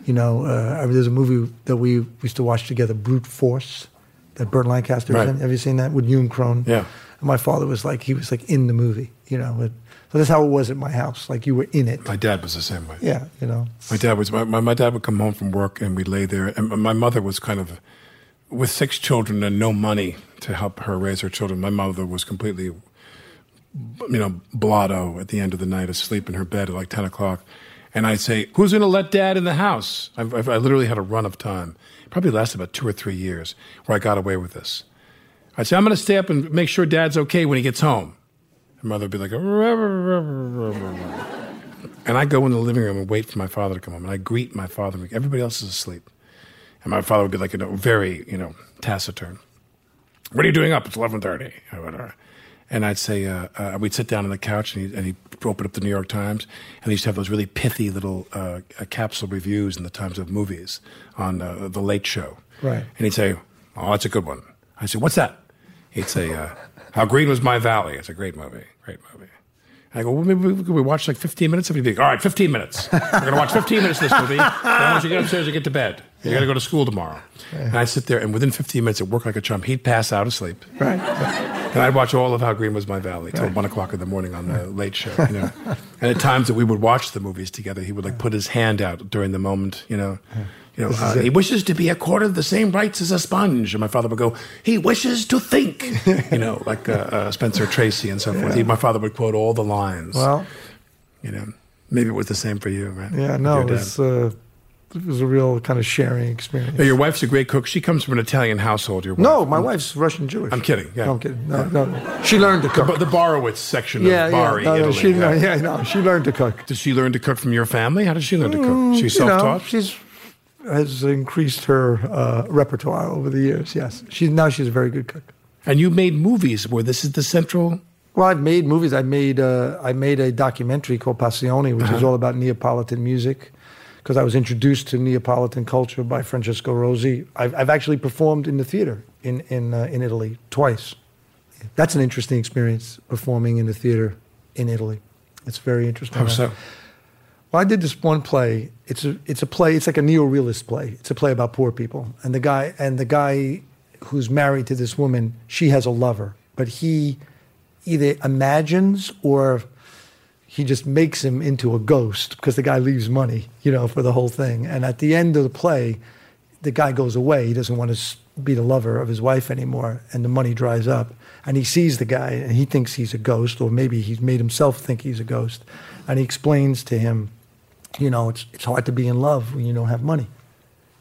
Speaker 4: You know, uh, I mean, there's a movie that we used to watch together, Brute Force, that Burt Lancaster
Speaker 3: Right.
Speaker 4: Have you seen that with Hume Cronyn?
Speaker 3: Yeah.
Speaker 4: And my father was like, he was like in the movie, you know. It, so that's how it was at my house. Like you were in it.
Speaker 3: My dad was the same way.
Speaker 4: Yeah, you know.
Speaker 3: My dad was my, my, my dad would come home from work and we'd lay there and my mother was kind of with six children and no money to help her raise her children. My mother was completely you know, blotto at the end of the night, asleep in her bed at like ten o'clock. And I'd say, "Who's going to let Dad in the house?" I've, I've, I literally had a run of time. Probably lasted about two or three years where I got away with this. I'd say, "I'm going to stay up and make sure Dad's okay when he gets home." Her mother would be like, and I'd go in the living room and wait for my father to come home, and I greet my father. Everybody else is asleep, and my father would be like, you know, very, you know, taciturn. What are you doing up? It's eleven thirty. And I'd say, uh, uh, we'd sit down on the couch, and he'd, and he'd open up the New York Times, and they used to have those really pithy little uh, uh, capsule reviews in the Times of movies on uh, the Late Show.
Speaker 4: Right.
Speaker 3: And he'd say, "Oh, that's a good one." I said, "What's that?" He'd say, uh, "How Green Was My Valley." It's a great movie. Great movie. I go, well, maybe we, we watch like 15 minutes of it. All right, 15 minutes. We're going to watch 15 minutes of this movie. Then once you get upstairs, you get to bed. You got to go to school tomorrow. And I'd sit there, and within 15 minutes, it worked like a charm. He'd pass out asleep.
Speaker 4: Right.
Speaker 3: And I'd watch all of How Green Was My Valley till one o'clock in the morning on the late show. You know? and at times that we would watch the movies together, he would like put his hand out during the moment. You know, you know, uh, he wishes to be accorded the same rights as a sponge. And my father would go, he wishes to think. you know, like uh, uh, Spencer Tracy and so forth. He, my father would quote all the lines.
Speaker 4: Well,
Speaker 3: you know, maybe it was the same for you, right?
Speaker 4: yeah, no, it's uh, it was a real kind of sharing experience.
Speaker 3: Now, your wife's a great cook. She comes from an Italian household. Your wife.
Speaker 4: no, my wife's Russian Jewish.
Speaker 3: I'm kidding. Yeah.
Speaker 4: No, I'm kidding. No, no. She learned to cook.
Speaker 3: But the Borowitz section
Speaker 4: yeah,
Speaker 3: of
Speaker 4: yeah.
Speaker 3: Bari,
Speaker 4: No, no,
Speaker 3: Italy.
Speaker 4: she,
Speaker 3: yeah.
Speaker 4: yeah, no, she learned to cook.
Speaker 3: Did she learn to cook from your family? How did she learn to cook? She's
Speaker 4: Mm, You know,
Speaker 3: self-taught.
Speaker 4: she's has increased her uh, repertoire over the years. Yes, she's now she's a very good cook.
Speaker 3: and you made movies where this is the central.
Speaker 4: Well, I've made movies. I made uh, I made a documentary called Passione, which is all about Neapolitan music, because I was introduced to Neapolitan culture by Francesco Rosi. I've, I've actually performed in the theater in in uh, in Italy twice. That's an interesting experience performing in the theater in Italy. It's very interesting.
Speaker 3: How so?
Speaker 4: Well, I did this one play. It's a it's a play. It's like a neo-realist play. It's a play about poor people, and the guy and the guy who's married to this woman, she has a lover, but he either imagines or he just makes him into a ghost because the guy leaves money, you know, for the whole thing. And at the end of the play, the guy goes away. He doesn't want to be the lover of his wife anymore, and the money dries up. And he sees the guy, and he thinks he's a ghost, or maybe he's made himself think he's a ghost. And he explains to him, you know, it's it's hard to be in love when you don't have money.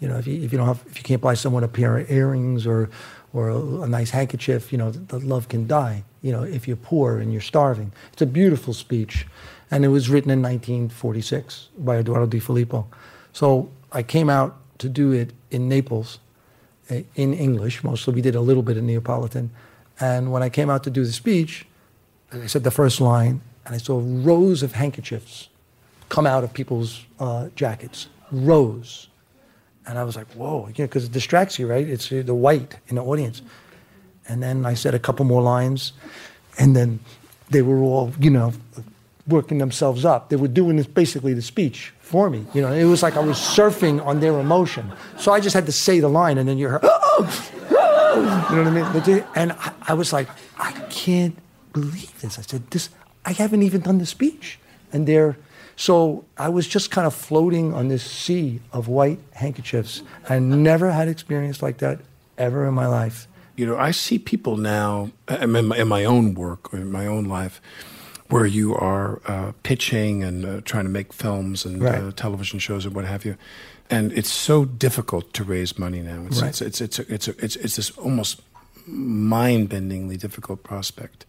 Speaker 4: You know, if you if you don't have if you can't buy someone a pair of earrings or or a, a nice handkerchief, you know, the, the love can die. You know, if you're poor and you're starving. It's a beautiful speech, and it was written in 1946 by Eduardo De Filippo. So I came out to do it in Naples, eh, in English mostly. We did a little bit in Neapolitan, and when I came out to do the speech, I said the first line, and I saw rows of handkerchiefs come out of people's uh, jackets, rows. And I was like, whoa, you know, because it distracts you, right? It's uh, the white in the audience. And then I said a couple more lines, and then they were all, you know, working themselves up. They were doing this basically the speech for me. You know, it was like I was surfing on their emotion. So I just had to say the line, and then you heard, oh, oh, you know what I mean? And I, I was like, I can't believe this. I said, this, I haven't even done the speech. And they're, so I was just kind of floating on this sea of white handkerchiefs. I never had experience like that ever in my life.
Speaker 3: You know, I see people now um, in my, in my own work or in my own life where you are uh, pitching and uh, trying to make films and uh, television shows and what have you, and it's so difficult to raise money now. It's
Speaker 4: Right.
Speaker 3: it's it's it's a, it's, a, it's it's this almost mind-bendingly difficult prospect.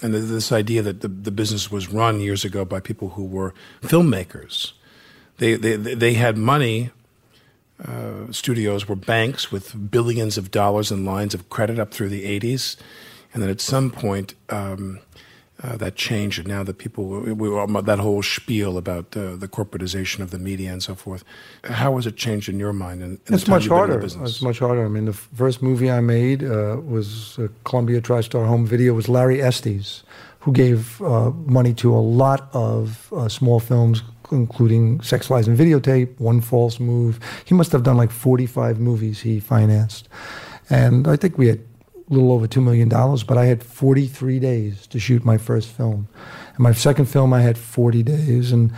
Speaker 3: And th- this idea that the, the business was run years ago by people who were filmmakers, they they they had money uh, studios were banks with billions of dollars in lines of credit up through the 80s. And then at some point, um, uh, that changed. And now that people, we were, that whole spiel about uh, the corporatization of the media and so forth. How has it changed in your mind? In, in
Speaker 4: It's much
Speaker 3: you've been in the
Speaker 4: harder. It's much harder. I mean, the first movie I made uh, was uh, Columbia TriStar Home Video. Was Larry Estes, who gave uh, money to a lot of uh, small films, including Sex, Lies, and Videotape, One False Move. He must have done like 45 movies he financed, and I think we had a little over two million dollars. But I had 43 days to shoot my first film, and my second film I had 40 days, and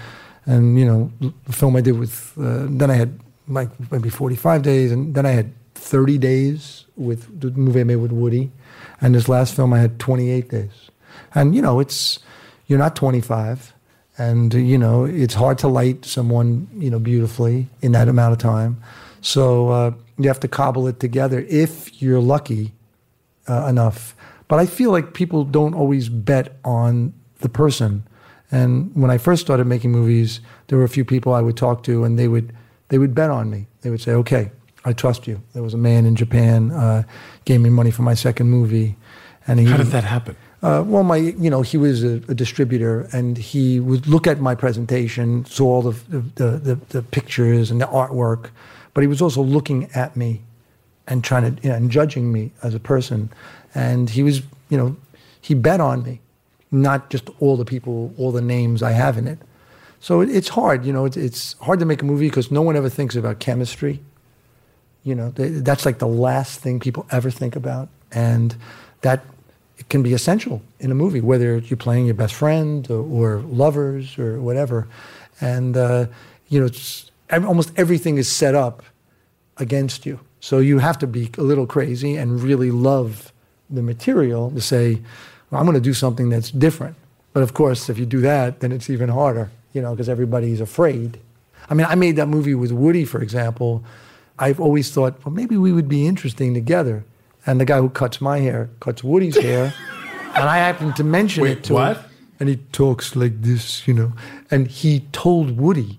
Speaker 4: and you know the film I did with uh, then I had like maybe 45 days, and then I had 30 days with the movie I made with Woody, and this last film I had 28 days, and you know it's you're not 25, and you know it's hard to light someone you know beautifully in that amount of time, so uh, you have to cobble it together if you're lucky uh, enough. But I feel like people don't always bet on the person. And when I first started making movies, there were a few people I would talk to, and they would they would bet on me. They would say, "Okay, I trust you." There was a man in Japan uh, gave me money for my second movie, and he
Speaker 3: How did that happen?
Speaker 4: Uh, well, my you know he was a, a distributor, and he would look at my presentation, saw all the the, the the pictures and the artwork, but he was also looking at me, and trying to you know, and judging me as a person, and he was you know he bet on me, not just all the people, all the names I have in it. So it, it's hard, you know. It's, it's hard to make a movie because no one ever thinks about chemistry. You know, they, that's like the last thing people ever think about, and that can be essential in a movie, whether you're playing your best friend or, or lovers or whatever. And uh, you know, almost everything is set up against you, so you have to be a little crazy and really love the material to say, well, "I'm going to do something that's different." But of course, if you do that, then it's even harder, you know, because everybody's afraid. I mean, I made that movie with Woody, for example. I've always thought, well, maybe we would be interesting together. And the guy who cuts my hair cuts Woody's hair, and I happened to mention
Speaker 2: Wait,
Speaker 4: it to
Speaker 2: what?
Speaker 4: him. And he talks like this, you know. And he told Woody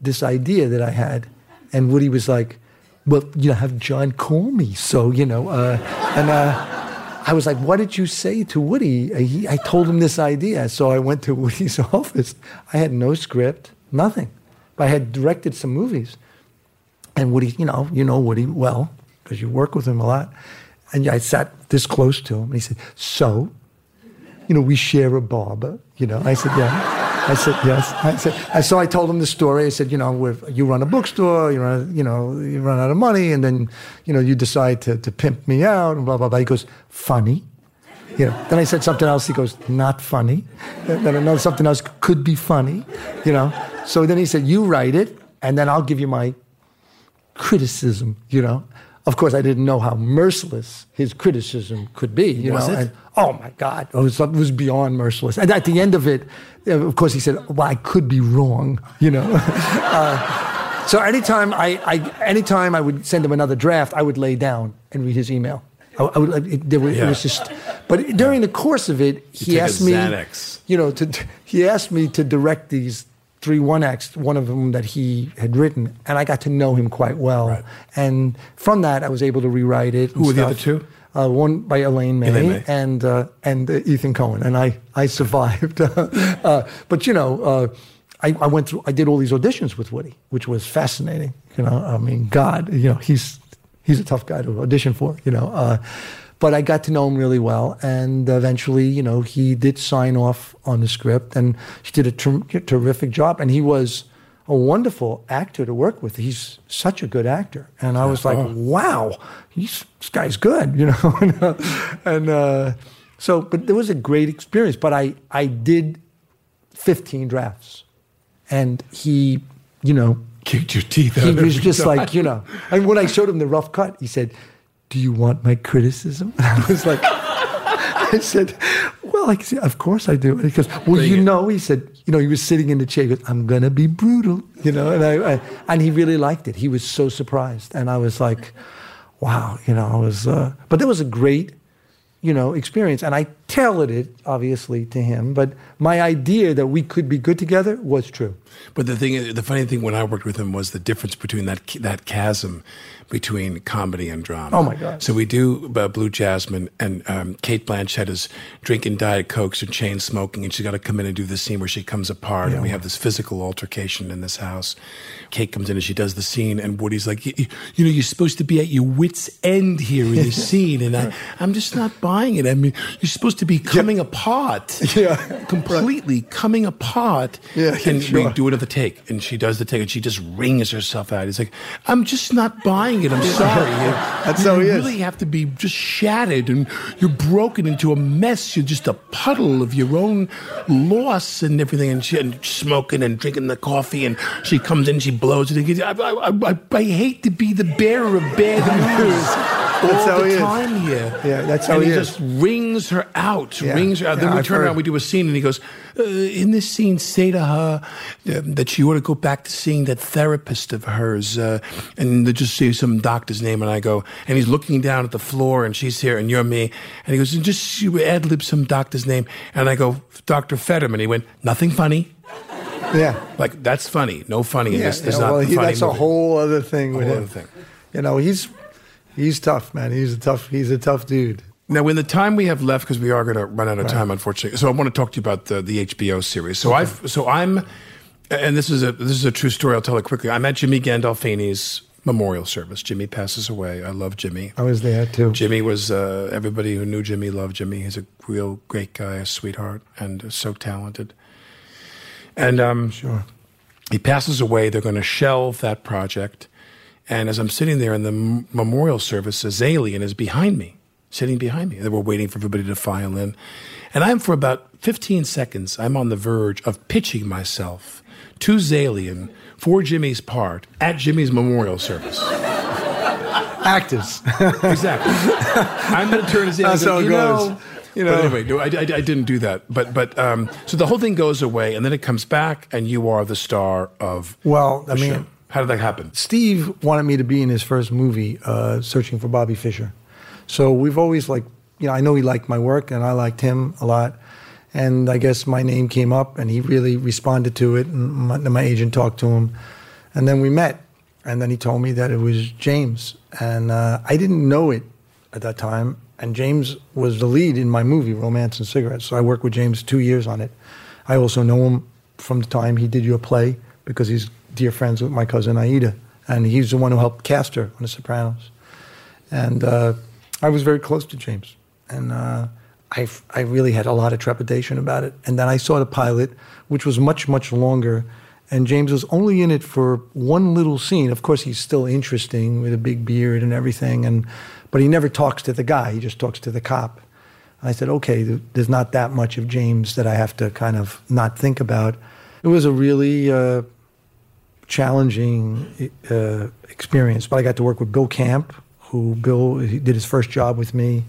Speaker 4: this idea that I had, and Woody was like, "Well, you know, have John call me." So you know, uh, and uh, I was like, "What did you say to Woody?" Uh, He, I told him this idea, so I went to Woody's office. I had no script, nothing. But I had directed some movies, and Woody, you know, you know Woody well because you work with him a lot, and I sat this close to him, and he said, "So." you know, we share a barber. You know, I said, yeah. I said, yes. I said, so I told him the story. I said, you know, you run a bookstore, you run, you know, you run out of money, and then, you know, you decide to, to pimp me out, and blah, blah, blah. He goes, funny. You know, then I said something else. He goes, not funny. Then another something else could be funny. You know, so then he said, you write it, and then I'll give you my criticism. You know, of course, I didn't know how merciless his criticism could be. You
Speaker 2: Was
Speaker 4: know,
Speaker 2: it?
Speaker 4: and oh my God, it was, it was beyond merciless. And at the end of it, of course, he said, "Well, I could be wrong." You know. uh, so anytime I, I, anytime I would send him another draft, I would lay down and read his email. I, I would, it, there were, it was just, but during the course of it, he asked me,
Speaker 2: Xanax.
Speaker 4: you know, to, he asked me to direct these three one acts, one of them that he had written, and I got to know him quite well. And from that, I was able to rewrite it.
Speaker 3: Who were the other two?
Speaker 4: Uh, one by Elaine May,
Speaker 3: Elaine May.
Speaker 4: and uh, and uh, Ethan Coen, and I I survived. uh, but you know, uh, I, I went through. I did all these auditions with Woody, which was fascinating. You know, I mean, God, you know, he's he's a tough guy to audition for. You know, uh, but I got to know him really well, and eventually, you know, he did sign off on the script, and he did a ter- terrific job, and he was a wonderful actor to work with. He's such a good actor, and I was like, wow, he's, this guy's good, you know. and uh, uh, so, but it was a great experience. But I I did fifteen drafts, and he, you know,
Speaker 3: Kicked your teeth out.
Speaker 4: he was just
Speaker 3: time.
Speaker 4: like, you know. And when I showed him the rough cut, he said, "Do you want my criticism?" And I was like, I said, "Well, I said, of course I do." And he goes, "Well, you know," he said, "You know," he was sitting in the chair. He goes, "I'm gonna be brutal," you know. And I, I and he really liked it. He was so surprised, and I was like, "Wow," you know. I was, uh, but there was a great you know, experience. And I tailored it, obviously, to him. But my idea that we could be good together was true.
Speaker 3: But the thing, the funny thing when I worked with him was the difference between that that chasm between comedy and drama.
Speaker 4: Oh, my God.
Speaker 3: So we do uh, Blue Jasmine, and um, Cate Blanchett is drinking diet cokes and chain smoking, and she's got to come in and do the scene where she comes apart, and we have this physical altercation in this house. Kate comes in and she does the scene, and Woody's like, "You, you- you know, you're supposed to be at your wits' end here in this scene, and I, I'm just not buying it. I mean, you're supposed to be coming apart,
Speaker 4: Yeah.
Speaker 3: completely coming apart.
Speaker 4: Yeah,
Speaker 3: and
Speaker 4: sure.
Speaker 3: we do another take, and she does the take, and she just wrings herself out. He's like, "I'm just not buying it. I'm sorry. You-
Speaker 4: That's
Speaker 3: you
Speaker 4: how he is.
Speaker 3: really have to be just shattered, and you're broken into a mess. You're just a puddle of your own loss and everything." And she and smoking and drinking the coffee, and she comes in, she blows it. And I, I, I, I hate to be the bearer of bad news.
Speaker 4: That's
Speaker 3: all
Speaker 4: how
Speaker 3: the
Speaker 4: he is.
Speaker 3: time here.
Speaker 4: Yeah, that's how
Speaker 3: and
Speaker 4: he
Speaker 3: he
Speaker 4: is.
Speaker 3: just rings her out,
Speaker 4: Yeah.
Speaker 3: wrings her out. then we
Speaker 4: I've
Speaker 3: turn
Speaker 4: heard.
Speaker 3: around, we do a scene, and he goes, uh, "In this scene, say to her um, that she ought to go back to seeing that therapist of hers, uh, and they just say some doctor's name." And I go, and he's looking down at the floor, and she's here, and you're me, and he goes, and "Just ad lib some doctor's name," and I go, "Doctor Fetterman." He went, "Nothing funny."
Speaker 4: Yeah.
Speaker 3: Like that's funny, no funny. in
Speaker 4: Yeah,
Speaker 3: this, there's
Speaker 4: yeah,
Speaker 3: not
Speaker 4: well,
Speaker 3: the
Speaker 4: he,
Speaker 3: funny
Speaker 4: that's a whole other thing with
Speaker 3: Whole
Speaker 4: him.
Speaker 3: other thing.
Speaker 4: You know, he's he's tough, man. He's a tough he's a tough dude.
Speaker 3: Now, in the time we have left, because we are going to run out of time, unfortunately. So I want to talk to you about the, the HBO series. So I've, so I'm, and this is a this is a true story. I'll tell it quickly. I'm at Jimmy Gandolfini's memorial service. Jimmy passes away. I love Jimmy.
Speaker 4: I was there too.
Speaker 3: Jimmy was uh, everybody who knew Jimmy loved Jimmy. He's a real great guy, a sweetheart, and so talented. And um,
Speaker 4: Sure.
Speaker 3: he passes away. They're going to shelve that project. And as I'm sitting there in the m- memorial service, a Zaillian is behind me, sitting behind me. They were waiting for everybody to file in. And I'm, for about 15 seconds, I'm on the verge of pitching myself to Zaillian for Jimmy's part at Jimmy's memorial service.
Speaker 4: Actors.
Speaker 3: Exactly. I'm going to turn to Zaillian and
Speaker 4: That's how it
Speaker 3: you
Speaker 4: goes.
Speaker 3: know, you know. But anyway, no, I, I, I didn't do that. But but um, so the whole thing goes away, and then it comes back, and you are the star of.
Speaker 4: Well, I mean,
Speaker 3: show. How did that happen?
Speaker 4: Steve wanted me to be in his first movie, uh, Searching for Bobby Fischer. So we've always like, you know, I know he liked my work, and I liked him a lot. And I guess my name came up, and he really responded to it. And my, my agent talked to him, and then we met. And then he told me that it was James, and uh, I didn't know it at that time. And James was the lead in my movie, Romance and Cigarettes. So I worked with James two years on it. I also know him from the time he did your play because he's dear friends with my cousin Aida, and he's the one who helped cast her on The Sopranos. And uh, I was very close to James, and uh, I, I really had a lot of trepidation about it. And then I saw the pilot, which was much much longer, and James was only in it for one little scene. Of course, he's still interesting with a big beard and everything, and but he never talks to the guy. He just talks to the cop. I said, okay, there's not that much of James that I have to kind of not think about. It was a really uh, challenging uh, experience, but I got to work with Bill Camp, who Bill did his first job with me,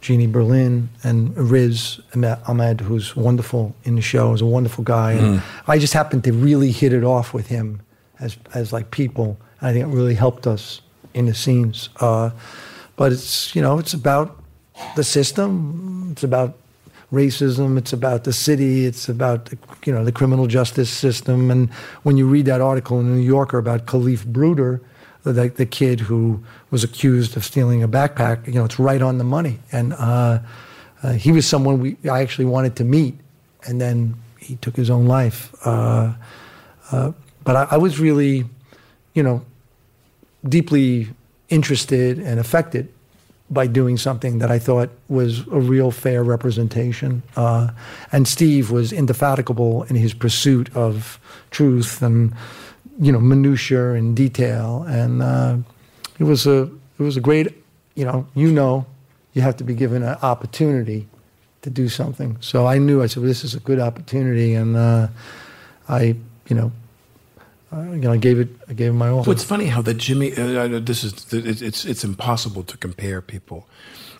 Speaker 4: Jeannie Berlin, and Riz Ahmed, who's wonderful in the show, is a wonderful guy. And I just happened to really hit it off with him as as like people. I think it really helped us in the scenes. Uh, but it's you know it's about the system. It's about racism. It's about the city. It's about you know the criminal justice system. And when you read that article in the New Yorker about Kalief Browder, the, the kid who was accused of stealing a backpack, you know, it's right on the money. And uh, uh, he was someone we I actually wanted to meet, and then he took his own life. Uh, uh but I, I was really, you know, deeply interested and affected by doing something that I thought was a real fair representation. Uh, and Steve was indefatigable in his pursuit of truth and you know minutia and detail. And uh, it was a it was a great you know you know you have to be given an opportunity to do something. So I knew I said well, this is a good opportunity, and uh, I you know uh, you know, I gave it, I gave it my all.
Speaker 3: Well, it's funny how the Jimmy. Uh, this is it's it's impossible to compare people,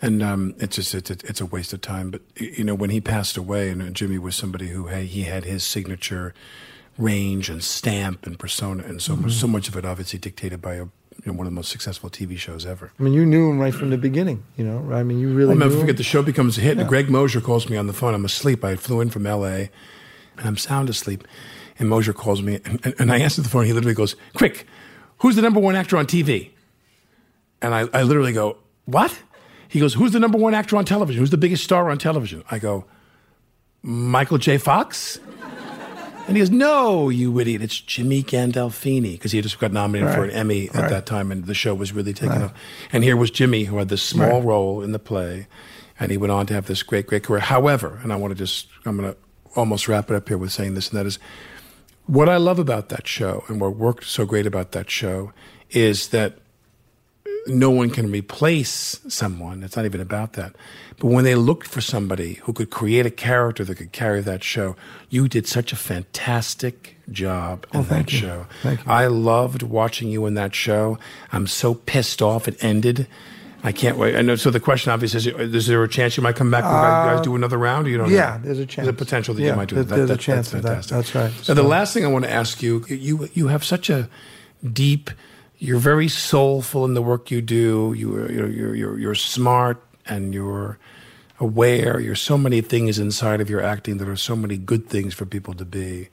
Speaker 3: and um, it's just it's it's a waste of time. But you know, when he passed away, and Jimmy was somebody who hey, he had his signature range and stamp and persona, and so mm-hmm. much so much of it obviously dictated by a you know, one of the most successful TV shows ever.
Speaker 4: I mean, you knew him right from the beginning. You know, I mean, you really.
Speaker 3: I'll never
Speaker 4: forget.
Speaker 3: Him. The show becomes a hit, yeah. and Greg Mosher calls me on the phone. I'm asleep. I flew in from L.A. and I'm sound asleep. And Mosher calls me, and, and, and I answer the phone. He literally goes, "Quick, who's the number one actor on TV?" And I, I literally go, "What?" He goes, "Who's the number one actor on television? Who's the biggest star on television?" I go, "Michael J. Fox." And he goes, "No, you idiot! It's Jimmy Gandolfini because he just got nominated right. for an Emmy at right. that time, and the show was really taking right. off. And here was Jimmy, who had this small role in the play, and he went on to have this great, great career. However, and I want to just, I'm going to almost wrap it up here with saying this, and that is, what I love about that show and what worked so great about that show is that no one can replace someone. It's not even about that. But when they looked for somebody who could create a character that could carry that show, you did such a fantastic job in
Speaker 4: oh,
Speaker 3: that
Speaker 4: you.
Speaker 3: show.
Speaker 4: Thank you.
Speaker 3: I loved watching you in that show. I'm so pissed off it ended. I can't wait. I know. So the question obviously is: uh, Is there a chance you might come back? and you guys uh, do another round? Or you don't?
Speaker 4: Yeah,
Speaker 3: know?
Speaker 4: there's a chance.
Speaker 3: There's a potential that
Speaker 4: yeah,
Speaker 3: you might do
Speaker 4: there,
Speaker 3: that.
Speaker 4: There's
Speaker 3: that,
Speaker 4: a chance
Speaker 3: that's
Speaker 4: that. That's right.
Speaker 3: So the last thing I want to ask you: you you have such a deep. You're very soulful in the work you do. You are, you're, you're you're you're smart and you're aware. You're so many things inside of your acting that are so many good things for people to be.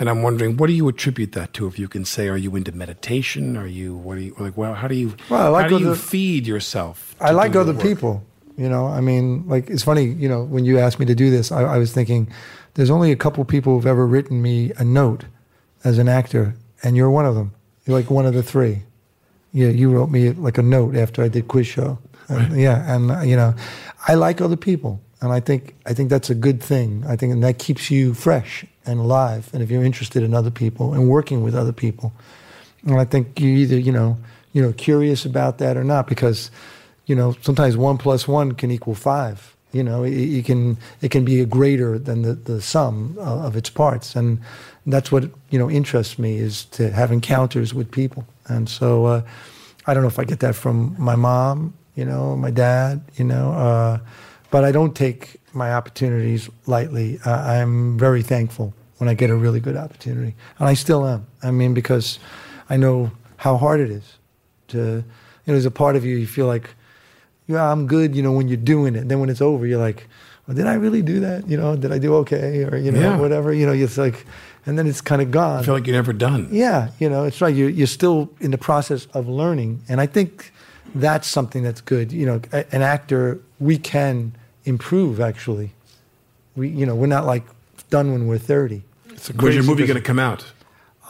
Speaker 3: And I'm wondering, what do you attribute that to? If you can say, are you into meditation? Are you what are you like? Well, how do you
Speaker 4: well, I like
Speaker 3: how do you
Speaker 4: the,
Speaker 3: feed yourself?
Speaker 4: I like other people. You know, I mean, like it's funny. You know, when you asked me to do this, I, I was thinking, there's only a couple people who've ever written me a note as an actor, and you're one of them. You're like one of the three. Yeah, you wrote me like a note after I did quiz show. And,
Speaker 3: Right.
Speaker 4: Yeah, and you know, I like other people, and I think I think that's a good thing. I think and that keeps you fresh and alive. And if you're interested in other people and working with other people, and I think you either you know you know curious about that or not because you know sometimes one plus one can equal five. You know, it, it can it can be greater than the the sum of, its parts, and that's what you know interests me is to have encounters with people. And so uh, I don't know if I get that from my mom, you know, my dad, you know, uh, but I don't take my opportunities lightly. Uh, I'm very thankful when I get a really good opportunity, and I still am. I mean, because I know how hard it is to. You know, there's a part of you you feel like, yeah, I'm good. You know, when you're doing it, then when it's over, you're like, well, did I really do that? You know, did I do okay, or you know,
Speaker 3: Yeah.
Speaker 4: whatever. You know, it's like, and then it's kind of gone.
Speaker 3: I feel like you're never done.
Speaker 4: Yeah, you know, it's right. You're, you're still in the process of learning. And I think that's something that's good. You know, a- an actor, we can improve, actually. We, you know, we're not like done when we're 30. It's
Speaker 3: When's your movie going to come out?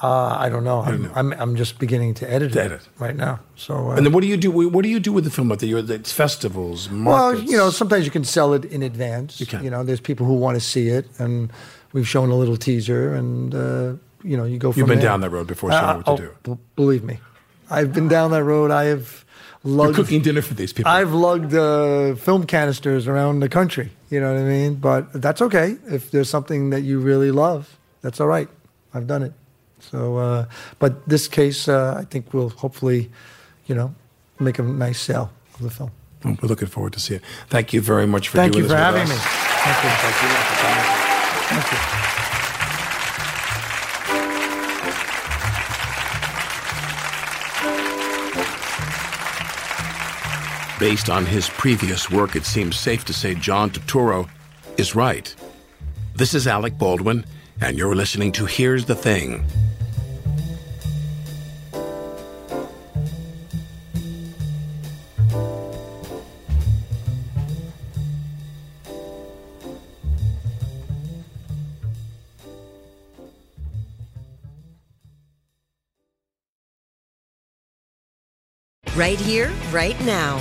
Speaker 4: Uh, I don't know. I'm,
Speaker 3: know.
Speaker 4: I'm, I'm just beginning to edit
Speaker 3: To
Speaker 4: it
Speaker 3: edit.
Speaker 4: right now. So, uh,
Speaker 3: And then what do you do? What do you do with the film? At the it's festivals,
Speaker 4: well, you know, sometimes you can sell it in advance.
Speaker 3: You can.
Speaker 4: You know, there's people who want to see it, and we've shown a little teaser, and uh, you know, you go. From
Speaker 3: You've been
Speaker 4: there.
Speaker 3: down that road before, so you know what to
Speaker 4: oh,
Speaker 3: do.
Speaker 4: b- believe me, I've been down that road. I have
Speaker 3: You're cooking dinner for these people.
Speaker 4: I've lugged uh, film canisters around the country. You know what I mean? But that's okay. If there's something that you really love, that's all right. I've done it. So, uh, but this case, uh, I think will hopefully, you know, make a nice sale of the film.
Speaker 3: Well, We're looking forward to see it. Thank you very much for
Speaker 4: Thank
Speaker 3: doing
Speaker 4: you for
Speaker 3: with
Speaker 4: having
Speaker 3: us.
Speaker 4: me. Thank you. Thank you.
Speaker 2: Based on his previous work, it seems safe to say John Turturro is right. This is Alec Baldwin, and you're listening to Here's the Thing.
Speaker 7: Right here, right now.